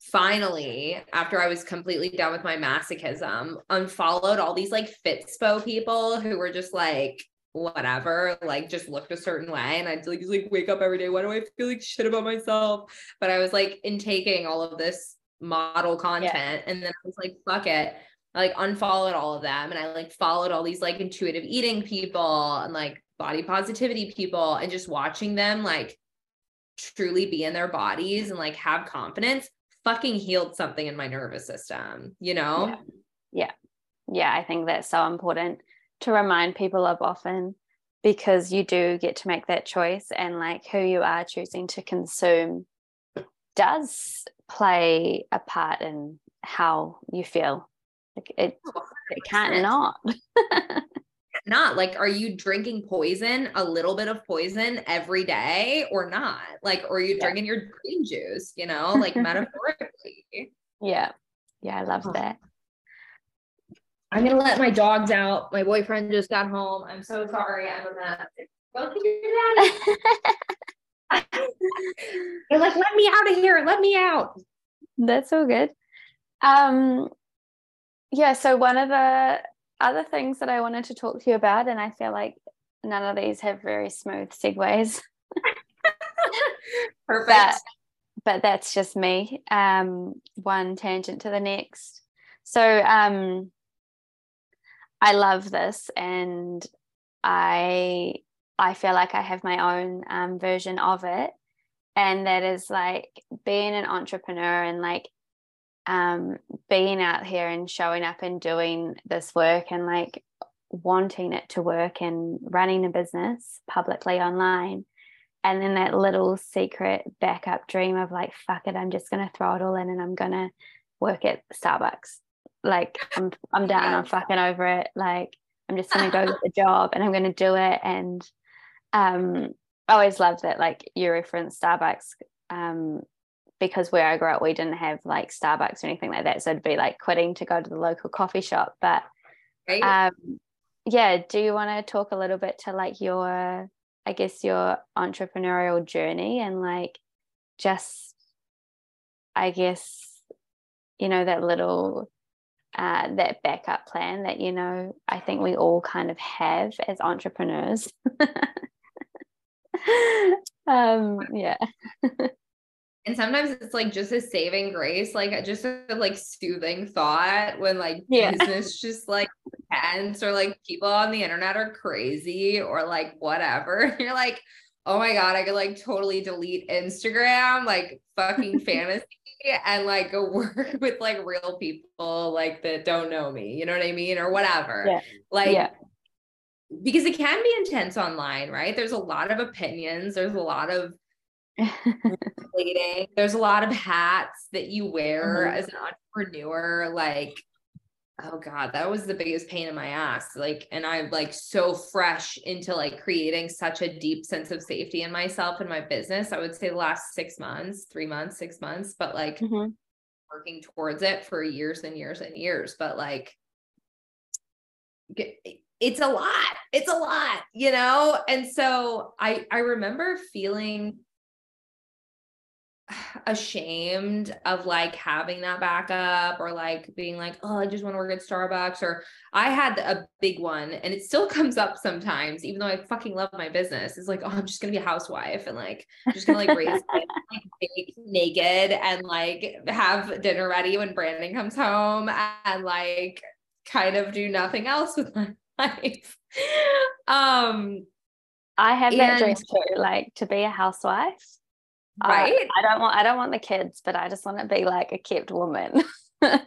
finally, after I was completely done with my masochism, unfollowed all these like Fitspo people who were just like, whatever, like just looked a certain way. And I'd like, just, like wake up every day. Why do I feel like shit about myself? But I was like intaking all of this model content. Yeah. And then I was like, fuck it. I like unfollowed all of them and I like followed all these like intuitive eating people and like body positivity people and just watching them like truly be in their bodies and like have confidence fucking healed something in my nervous system, you know? Yeah. yeah. Yeah. I think that's so important to remind people of often because you do get to make that choice and like who you are choosing to consume does play a part in how you feel like it, oh, it can't not. not like, are you drinking poison, a little bit of poison every day or not? Like, or are you yeah. drinking your green juice, you know, like metaphorically? Yeah. Yeah. I love oh. that. I'm gonna let my dogs out. My boyfriend just got home. I'm so sorry. I'm a mess. Go to your daddy. They're like, let me out of here. Let me out. That's so good. Um, yeah, so one of the other things that I wanted to talk to you about, and I feel like none of these have very smooth segues. Perfect. But, but, that's just me. Um, one tangent to the next. So um, I love this, and I I feel like I have my own um, version of it, and that is like being an entrepreneur and like um, being out here and showing up and doing this work and like wanting it to work and running a business publicly online. And then that little secret backup dream of like fuck it i'm just going to throw it all in and i'm going to work at starbucks. Like i'm i'm done i'm fucking over it. Like i'm just going to go get the job and i'm going to do it. And um I always loved that like you referenced starbucks um because where I grew up, we didn't have like Starbucks or anything like that. So it'd be like quitting to go to the local coffee shop. But right. um, yeah, do you want to talk a little bit to like your, I guess, your entrepreneurial journey and like just, I guess, you know, that little, uh, that backup plan that, you know, I think we all kind of have as entrepreneurs. um, yeah. and sometimes it's like just a saving grace, like uh, just a like soothing thought when like yeah. business just like tense or like people on the internet are crazy or like whatever. You're like, oh my God, I could like totally delete Instagram, like fucking fantasy and like go work with like real people like that don't know me, you know what I mean? Or whatever. Yeah. Like yeah. because it can be intense online, right? There's a lot of opinions, there's a lot of there's a lot of hats that you wear mm-hmm. as an entrepreneur. Like, oh God, that was the biggest pain in my ass. Like, and I'm like so fresh into like creating such a deep sense of safety in myself and my business. I would say the last six months, three months, six months, but like mm-hmm. working towards it for years and years and years. But like, it's a lot it's a lot you know and so i i remember feeling ashamed of like having that backup or like being like, oh, I just want to work at Starbucks. Or I had a big one and it still comes up sometimes, even though I fucking love my business. It's like, oh, I'm just gonna be a housewife and like I'm just gonna like raise like, naked and like have dinner ready when Brandon comes home and like kind of do nothing else with my life. um I have and, that dream too, like to be a housewife Uh, right? I, I don't want i don't want the kids but i just want to be like a kept woman.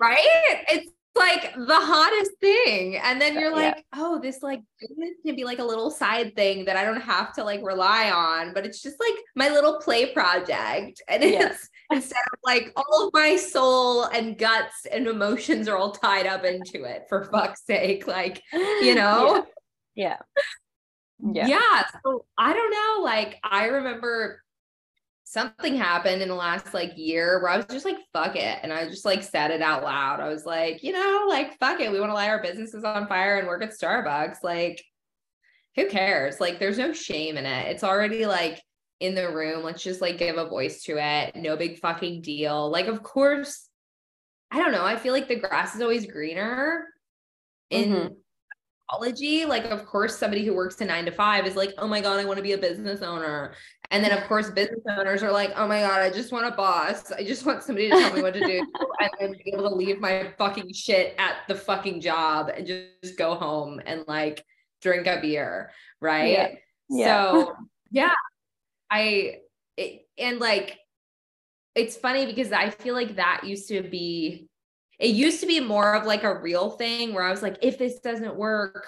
Right? It's like the hottest thing. And then you're like yeah. oh this like can be like a little side thing that i don't have to like rely on but it's just like my little play project. And it's instead of like all of my soul and guts and emotions are all tied up into it for fuck's sake. Like you know? Yeah. yeah yeah. yeah. So I don't know. Like, I remember something happened in the last like year where I was just like, fuck it. And I just like said it out loud. I was like, you know, like, fuck it. We want to light our businesses on fire and work at Starbucks. Like, who cares? Like, there's no shame in it. It's already like in the room. Let's just like give a voice to it. No big fucking deal. Like, of course, I don't know. I feel like the grass is always greener in mm-hmm psychology. Like, of course, somebody who works to nine to five is like, oh my God, I want to be a business owner. And then, of course, business owners are like, oh my God, I just want a boss. I just want somebody to tell me what to do and then be able to leave my fucking shit at the fucking job and just go home and like drink a beer. Right. Yeah. yeah. So, yeah, I, it, and like, it's funny because I feel like that used to be it used to be more of like a real thing where I was like, if this doesn't work,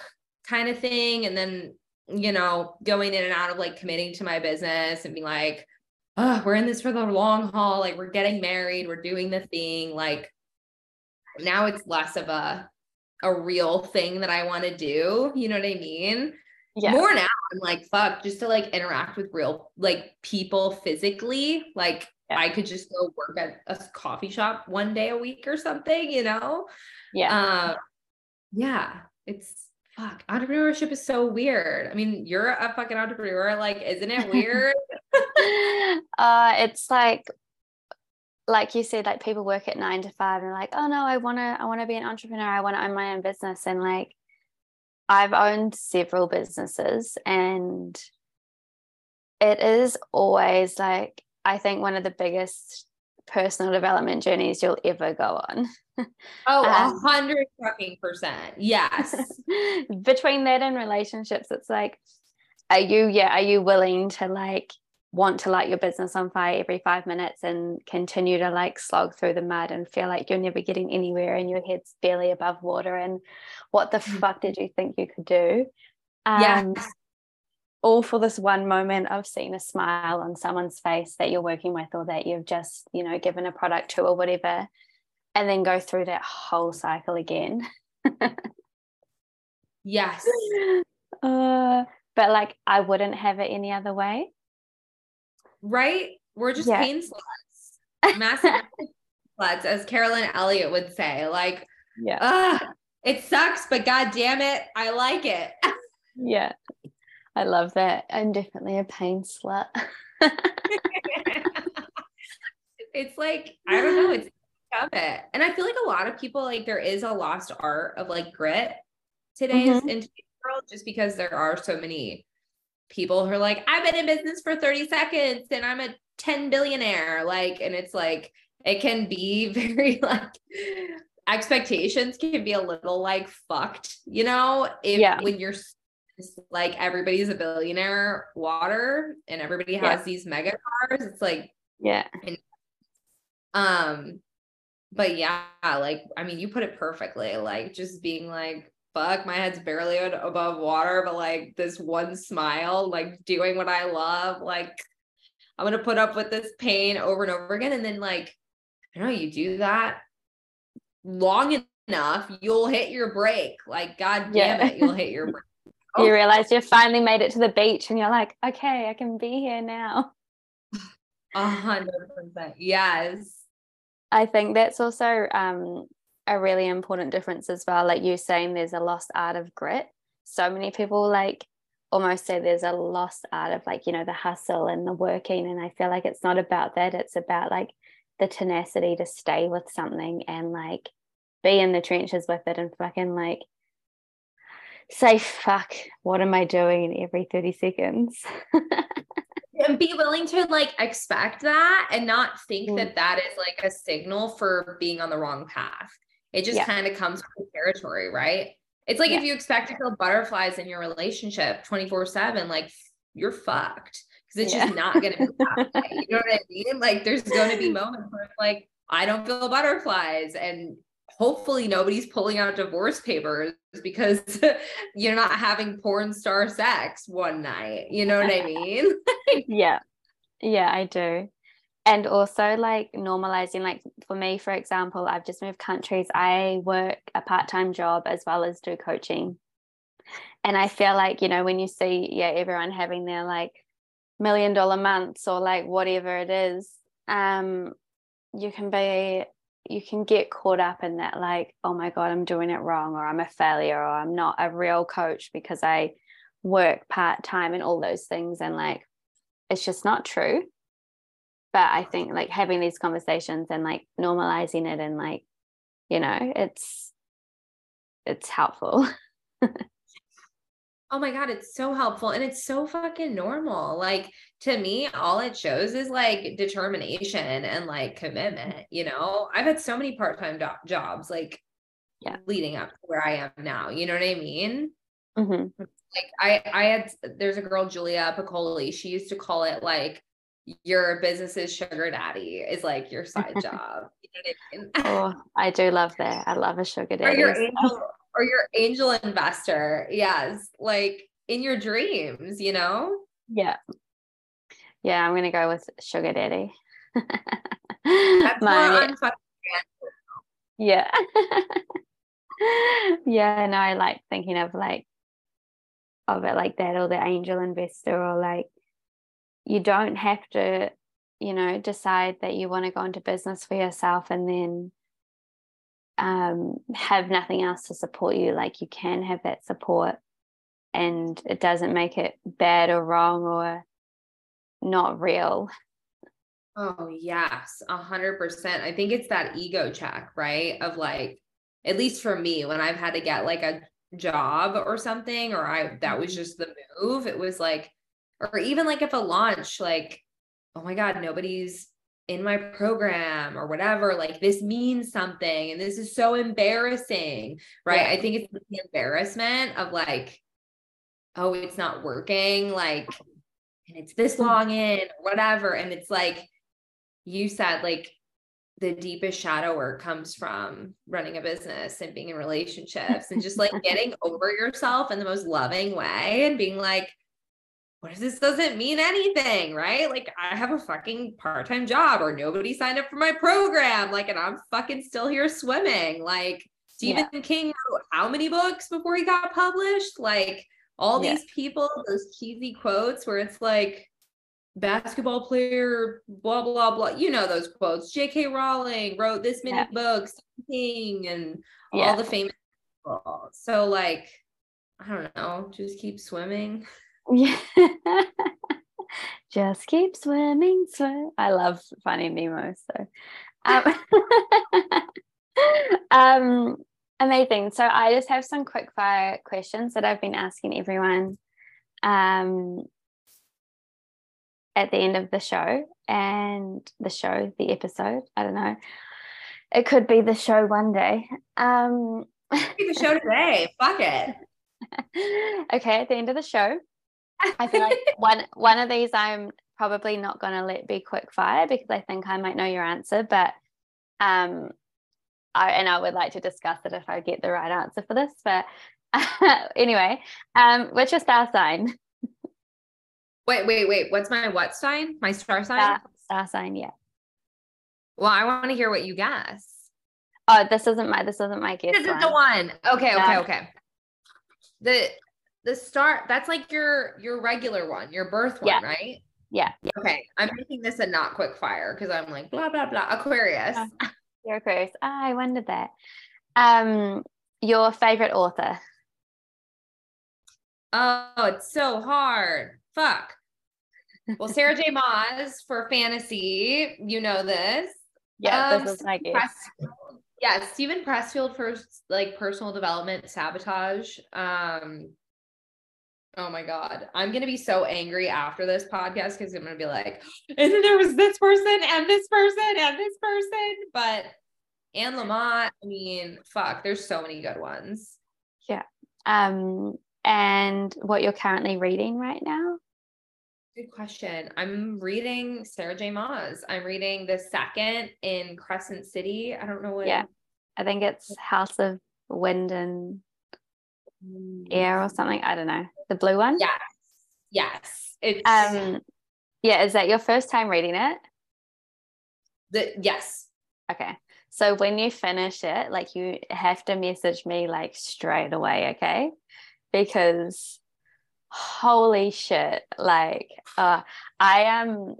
kind of thing. And then, you know, going in and out of like committing to my business and being like, oh, we're in this for the long haul. Like we're getting married, we're doing the thing. Like now it's less of a a real thing that I want to do. You know what I mean? Yeah. More now, I'm like, fuck, just to like interact with real like people physically. Like yeah. I could just go work at a coffee shop one day a week or something, you know? Yeah. Uh, yeah. It's fuck. Entrepreneurship is so weird. I mean, you're a fucking entrepreneur. Like, isn't it weird? uh, it's like, like you said, like people work at nine to five and like, oh no, I wanna, I wanna be an entrepreneur. I wanna own my own business. And like, I've owned several businesses and it is always like I think one of the biggest personal development journeys you'll ever go on. Oh, a um, hundred fucking percent. Yes. between that and relationships, it's like, are you, yeah, are you willing to like want to light your business on fire every five minutes and continue to like slog through the mud and feel like you're never getting anywhere and your head's barely above water and what the mm. fuck did you think you could do? Um, yeah all for this one moment of seeing a smile on someone's face that you're working with or that you've just you know given a product to or whatever and then go through that whole cycle again. Yes. Uh, but like i wouldn't have it any other way. Right? We're just yeah. pain sluts. Massive sluts as carolyn elliott would say. Like yeah. uh, it sucks, but god damn it, I like it. yeah. I love that. I'm definitely a pain slut. it's like, I don't know, it's of it. And I feel like a lot of people like there is a lost art of like grit today's mm-hmm. in today's world just because there are so many people who are like, I've been in business for 30 seconds and I'm a 10 billionaire. Like, and it's like it can be very like expectations can be a little like fucked, you know, if yeah. when you're like everybody's a billionaire water and everybody has yeah. these mega cars, it's like yeah. And, um but yeah, like I mean you put it perfectly, like just being like fuck, my head's barely above water, but like this one smile, like doing what I love, like I'm gonna put up with this pain over and over again. And then like I know you do that long enough, you'll hit your break. Like, God damn yeah. it, you'll hit your break. you realize you've finally made it to the beach and you're like, okay, I can be here now. A hundred percent. Yes. I think that's also um, a really important difference as well. Like you saying there's a lost art of grit. So many people like almost say there's a lost art of like, you know, the hustle and the working. And I feel like it's not about that. It's about like the tenacity to stay with something and like be in the trenches with it and fucking like say fuck what am i doing every 30 seconds and be willing to like expect that and not think mm. that that is like a signal for being on the wrong path it just yeah. kind of comes with the territory right it's like yeah. if you expect to feel butterflies in your relationship 24 7 like you're fucked because it's yeah. just not going to be that way. You know what I mean? Like, there's going to be moments where like, I don't feel butterflies. And hopefully nobody's pulling out divorce papers because you're not having porn star sex one night. You know what I mean? yeah. Yeah, I do. And also like normalizing, like for me, for example, I've just moved countries. I work a part-time job as well as do coaching. And I feel like, you know, when you see, yeah, everyone having their like million dollar months or like whatever it is um you can be you can get caught up in that like oh my god i'm doing it wrong or i'm a failure or i'm not a real coach because i work part-time and all those things and like it's just not true. But i think like having these conversations and like normalizing it and like you know it's it's helpful Oh my God, it's so helpful and it's so fucking normal. Like to me, all it shows is like determination and like commitment. You know, I've had so many part time do- jobs like yeah. leading up to where I am now. You know what I mean? Mm-hmm. Like I, I had, there's a girl, Julia Piccoli, she used to call it like your business's sugar daddy is like your side job. You know I mean? oh, I do love that. I love a sugar daddy. Or your angel, or your angel investor. Yes, like in your dreams, you know? Yeah. Yeah, I'm gonna go with sugar daddy. That's My, yeah. yeah, no, I like thinking of like of it like that or the angel investor or like you don't have to, you know, decide that you want to go into business for yourself and then um, have nothing else to support you, like you can have that support and it doesn't make it bad or wrong or not real. Oh, yes, a hundred percent. I think it's that ego check, right? Of like, at least for me, when I've had to get like a job or something, or I that was mm-hmm. just the move, it was like, or even like if a launch, like, oh my God, nobody's in my program or whatever like this means something and this is so embarrassing right? Yeah. i think it's the embarrassment of like oh it's not working like and it's this mm. long in whatever. And it's like you said like the deepest shadow work comes from running a business and being in relationships and just like getting over yourself in the most loving way and being like what if this doesn't mean anything, right? Like I have a fucking part-time job or nobody signed up for my program, like, and I'm fucking still here swimming. Like Stephen yeah. King wrote how many books before he got published? Like all yeah. these people, those cheesy quotes where it's like basketball player, blah, blah, blah. You know those quotes. J.K. Rowling wrote this many yeah. books, King, and all the famous impossible. So like, I don't know, just keep swimming. Yeah. Just keep swimming, swim. I love Finding Nemo. So, um, um, amazing. So I just have some quick fire questions that I've been asking everyone um, at the end of the show and the show, the episode. I don't know. It could be the show one day. Um, the show today. Fuck it. okay, at the end of the show, I feel like one one of these I'm probably not going to let be quick fire because I think I might know your answer, but um, I and I would like to discuss it if I get the right answer for this. But anyway, um, what's your star sign? Wait, wait, wait. What's my what sign? My star sign? Star, star sign, yeah. Well, I want to hear what you guess. Oh, this isn't my this isn't my guess. This is the one. Okay, okay, okay. The the star that's like your your regular one, your birth one, Yeah. right? Yeah. Okay, I'm making this a not quick fire because I'm like blah blah blah Aquarius. Uh, You're Aquarius. Ah, I wondered that. Um, your favorite author? Oh, it's so hard. Fuck. Well, Sarah J. Maas for fantasy, you know this. Yeah, Um, this is my guess. Pressfield. Yeah, Steven Pressfield for like personal development sabotage. Um oh my god. I'm gonna be so angry after this podcast because I'm gonna be like, and then there was this person and this person and this person. But Anne Lamott, I mean, fuck, there's so many good ones. Yeah. Um, and what you're currently reading right now? Good question. I'm reading Sarah J. Maas. I'm reading the second in Crescent City. I don't know what Yeah. I think it's House of Wind and Air or something. I don't know. The blue one. Yeah. Yes. It's Um, yeah. Is that your first time reading it? the yes. Okay. So when you finish it, like you have to message me like straight away, okay? Because holy shit, like uh I am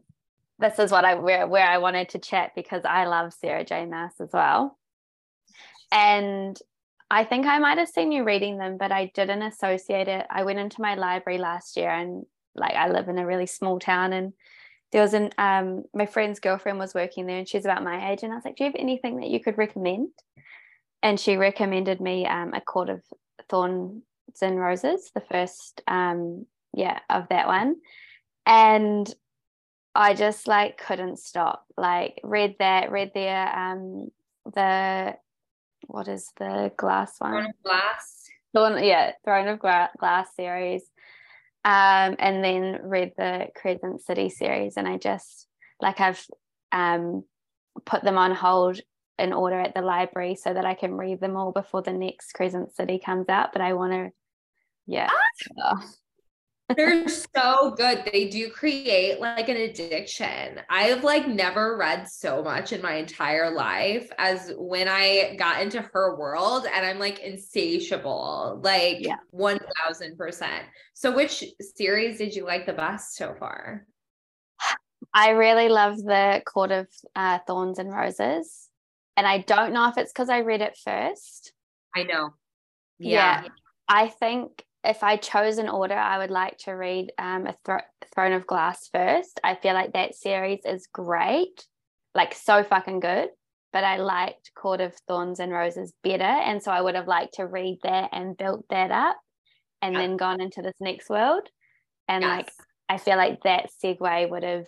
this is what I where where I wanted to chat because I love Sarah J. Maas as well. And I think I might have seen you reading them, but I didn't associate it. I went into my library last year and like I live in a really small town and there was an um my friend's girlfriend was working there and she's about my age and I was like, Do you have anything that you could recommend? And she recommended me um a court of thorns and roses, the first um yeah of that one. And I just like couldn't stop. Like read that, read their um the what is the glass one? Throne of Glass. Throne, yeah, Throne of Gra- Glass series, um, and then read the Crescent City series, and I just like I've um, put them on hold in order at the library so that I can read them all before the next Crescent City comes out. But I want to, yeah, Oh, They're so good. They do create like an addiction. I've like never read so much in my entire life as when I got into her world and I'm like insatiable, like Yeah. 1000%. So which series did you like the best so far? I really love the Court of uh, Thorns and Roses, and I don't know if it's because I read it first. I know. Yeah. I think if I chose an order, I would like to read um, a Thro- Throne of Glass first. I feel like that series is great, like so fucking good. But I liked Court of Thorns and Roses better, and so I would have liked to read that and built that up, and then gone into this next world. And like I feel like that segue would have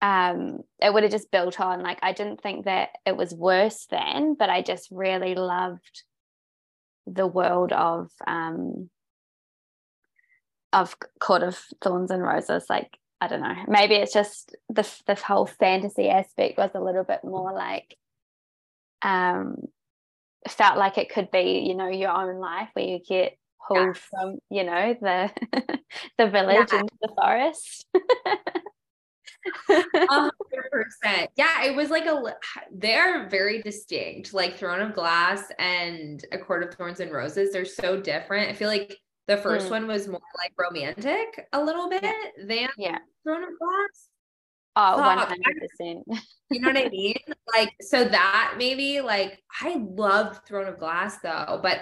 um it would have just built on like I didn't think that it was worse then but I just really loved the world of um of Court of Thorns and Roses like I don't know. Maybe it's just the the whole fantasy aspect was a little bit more like um felt like it could be you know your own life where you get pulled from you know the the village Yeah. into the forest hundred percent. Yeah, it was like a. They're very distinct. Like Throne of Glass and A Court of Thorns and Roses. They're so different. I feel like the first Mm. one was more like romantic a little bit than yeah Throne of Glass. Oh, 100%. You know what I mean? Like, so that maybe like I loved Throne of Glass though, but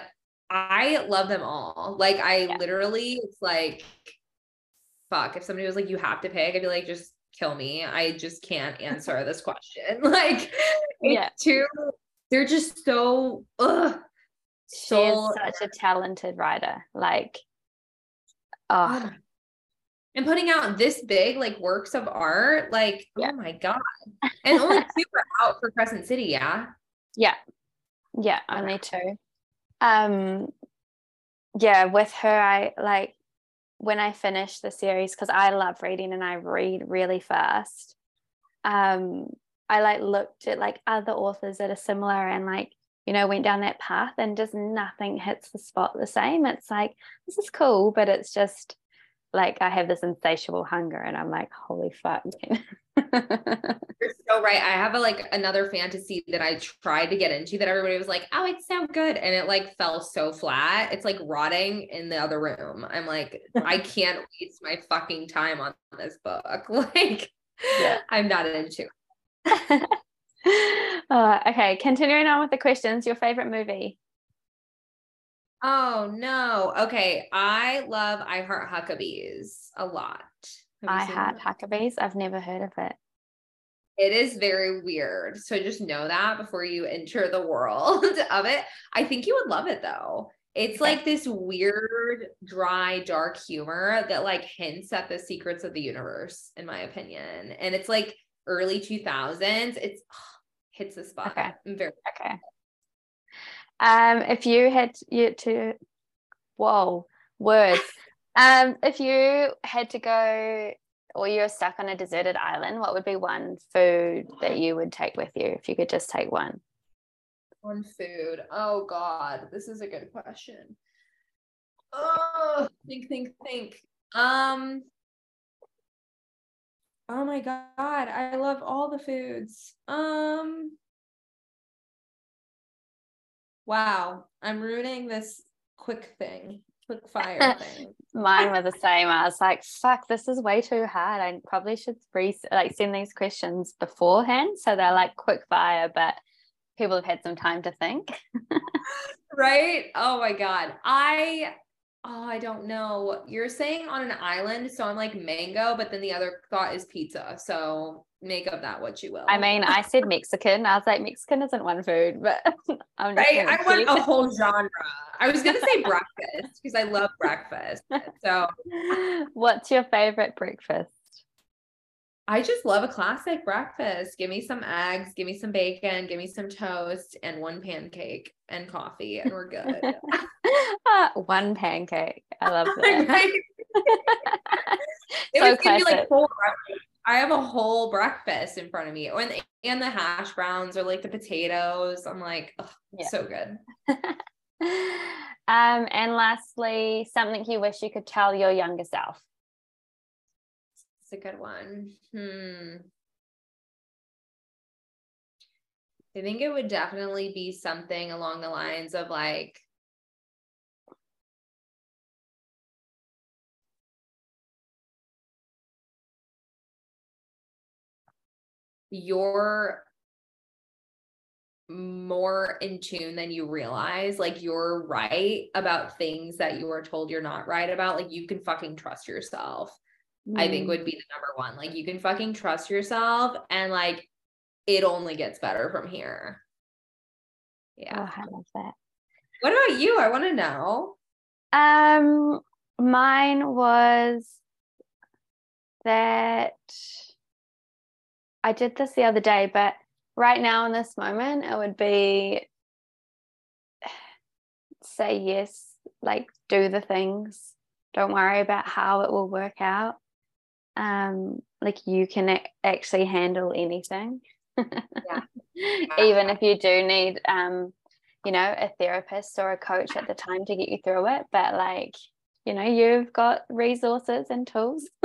I love them all. Like, I Yeah. literally, it's like, fuck. If somebody was like, you have to pick, I'd be like, just kill me. I just can't answer this question. Like, Yeah. too. They're just so. Ugh. So such a talented writer. Like, Oh oh, and putting out this big like works of art, like Yeah. oh my god! And only two are out for Crescent City, yeah. yeah. Yeah, only two. Um, yeah, with her, I like when I finished the series because I love reading and I read really fast. Um, I like looked at like other authors that are similar and like you know went down that path and just nothing hits the spot the same. It's like this is cool, but it's just like I have this insatiable hunger and I'm like, holy fuck. You're so right. I have a like another fantasy that I tried to get into that everybody was like, "Oh, it's so good," and it like fell so flat. It's like rotting in the other room. I'm like, I can't waste my fucking time on this book. Like, Yeah. I'm not into. it. uh, okay, continuing on with the questions. Your favorite movie? Oh no. Okay, I love I Heart Huckabees a lot. I Heart? Huckabees. I've never heard of it. It is very weird. So just know that before you enter the world of it. I think you would love it though. It's like this weird, dry, dark humor that like hints at the secrets of the universe, in my opinion. And it's like early 2000s. It's hits the spot. Okay. I'm very Okay. Um, if you had to, whoa, words. um, if you had to go, or you're stuck on a deserted island, what would be one food that you would take with you if you could just take one? One food. Oh God, this is a good question. Oh, think, think, think. Um. Oh my God, I love all the foods. Um. Wow, I'm ruining this quick thing, quick fire thing. Mine were the same. I was like, fuck, this is way too hard. I probably should re- like send these questions beforehand so they're like quick fire, but people have had some time to think. right? Oh my God. I oh, I don't know. You're saying on an island, so I'm like mango, but then the other thought is pizza. So make of that what you will. I mean, I said Mexican. I was like, Mexican isn't one food, but I'm just right? I want a whole genre. I was gonna say breakfast because I love breakfast. So What's your favorite breakfast? I just love a classic breakfast. Give me some eggs, give me some bacon, give me some toast, and one pancake and coffee, and we're good. Ah, one pancake. I love that. Right? It So was gonna be like classic. whole breakfast. I have a whole breakfast in front of me, and and the hash browns or like the potatoes. I'm like, ugh, Yeah. so good. um, and lastly, something you wish you could tell your younger self. It's a good one. Hmm. I think it would definitely be something along the lines of like you're more in tune than you realize. Like you're right about things that you are told you're not right about. Like you can fucking trust yourself. I think Mm. would be the number one. Like you can fucking trust yourself and like it only gets better from here. Yeah. Oh, I love that. What about you? I want to know. Um, mine was that I did this the other day, but right now in this moment, it would be say yes, like do the things. Don't worry about how it will work out. Um, like you can actually handle anything. Even if you do need um, you know, a therapist or a coach at the time to get you through it. But like, you know, you've got resources and tools.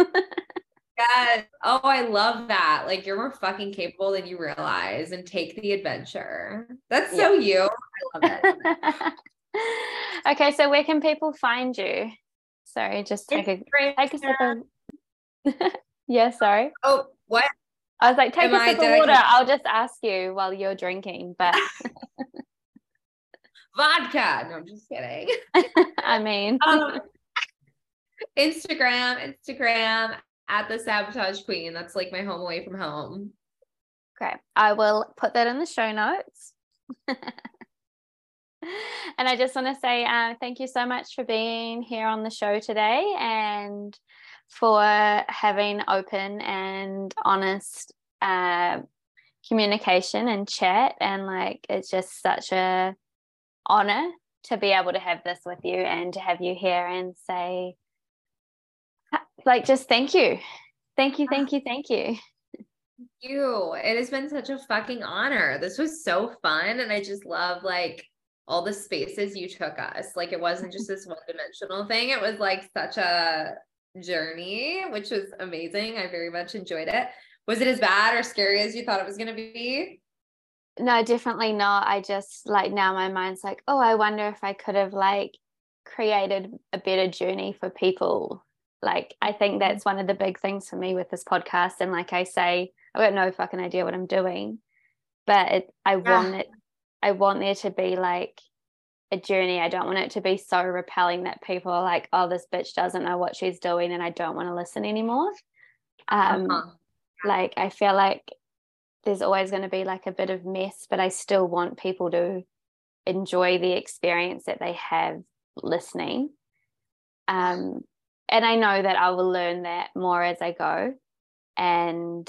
Yes. Oh, I love that. Like you're more fucking capable than you realize and take the adventure. That's so you. I love it. okay, so where can people find you? Sorry, just take a take a sip of yeah, sorry. Oh, what? I was like, take Am a sip of water. I'll just ask you while you're drinking, but vodka. No, I'm just kidding. I mean, um, Instagram, Instagram at the sabotage queen. That's like my home away from home. Okay. I will put that in the show notes. and I just want to say uh, thank you so much for being here on the show today and for having open and honest uh, communication and chat. And like, it's just such a honor to be able to have this with you and to have you here and say, like, just thank you. Thank you, thank you, thank you. you. It has been such a fucking honor. This was so fun. And I just love like all the spaces you took us. Like it wasn't just this one dimensional thing. It was like such a journey, which was amazing. I very much enjoyed it. Was it as bad or scary as you thought it was going to be? No, definitely not. I just like now my mind's like, oh, I wonder if I could have like created a better journey for people. Like, I think that's one of the big things for me with this podcast. And like I say, I've got no fucking idea what I'm doing, but it, I yeah. want it, I want there to be like a journey. I don't want it to be so repelling that people are like, oh, this bitch doesn't know what she's doing and I don't want to listen anymore. Um, uh-huh. Like, I feel like there's always going to be like a bit of mess, but I still want people to enjoy the experience that they have listening. Um, and I know that I will learn that more as I go. And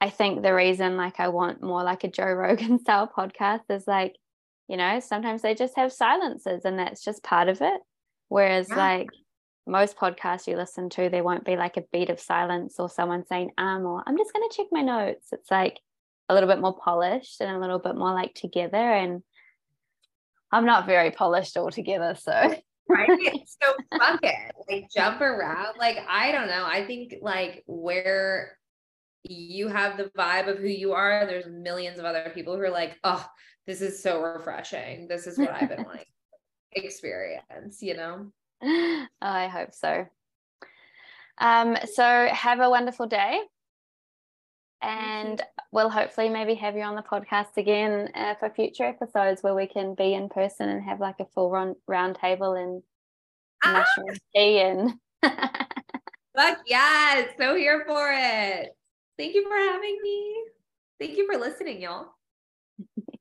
I think the reason like I want more like a Joe Rogan style podcast is like, you know, sometimes they just have silences and that's just part of it. Whereas yeah. like most podcasts you listen to, there won't be like a beat of silence or someone saying, um, or I'm just going to check my notes. It's like a little bit more polished and a little bit more like together. And I'm not very polished altogether. So, right. So, fuck it. Like, jump around. Like, I don't know. I think like where you have the vibe of who you are, there's millions of other people who are like, oh, this is so refreshing. This is what I've been like experience, you know? Oh, I hope so. Um, so have a wonderful day. And we'll hopefully maybe have you on the podcast again uh, for future episodes where we can be in person and have like a full round, round table and ah! mushroom tea and Fuck yes, so here for it. Thank you for having me. Thank you for listening, y'all.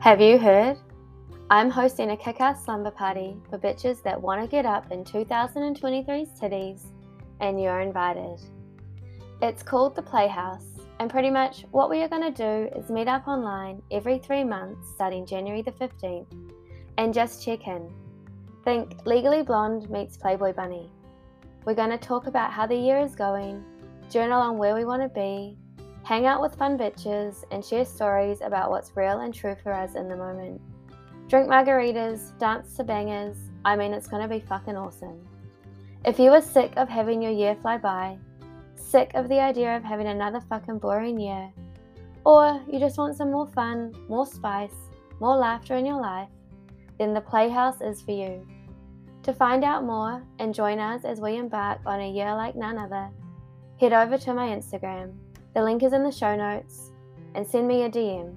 Have you heard? I'm hosting a kick ass slumber party for bitches that want to get up in 2023's titties, and you're invited. It's called The Playhouse, and pretty much what we are going to do is meet up online every three months starting January the 15th and just check in. Think Legally Blonde meets Playboy Bunny. We're going to talk about how the year is going, journal on where we want to be, hang out with fun bitches, and share stories about what's real and true for us in the moment. Drink margaritas, dance to bangers. I mean, it's to be fucking awesome. If you are sick of having your year fly by, sick of the idea of having another fucking boring year, or you just want some more fun, more spice, more laughter in your life, then the Playhouse is for you. To find out more and join us as we embark on a year like none other, head over to my Instagram. The link is in the show notes and send me a DM.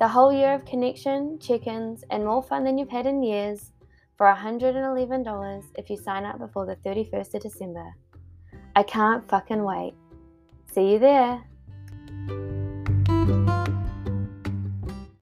The whole year of connection, chickens, and more fun than you've had in years for $111 if you sign up before the 31st of December. I can't fucking wait. See you there.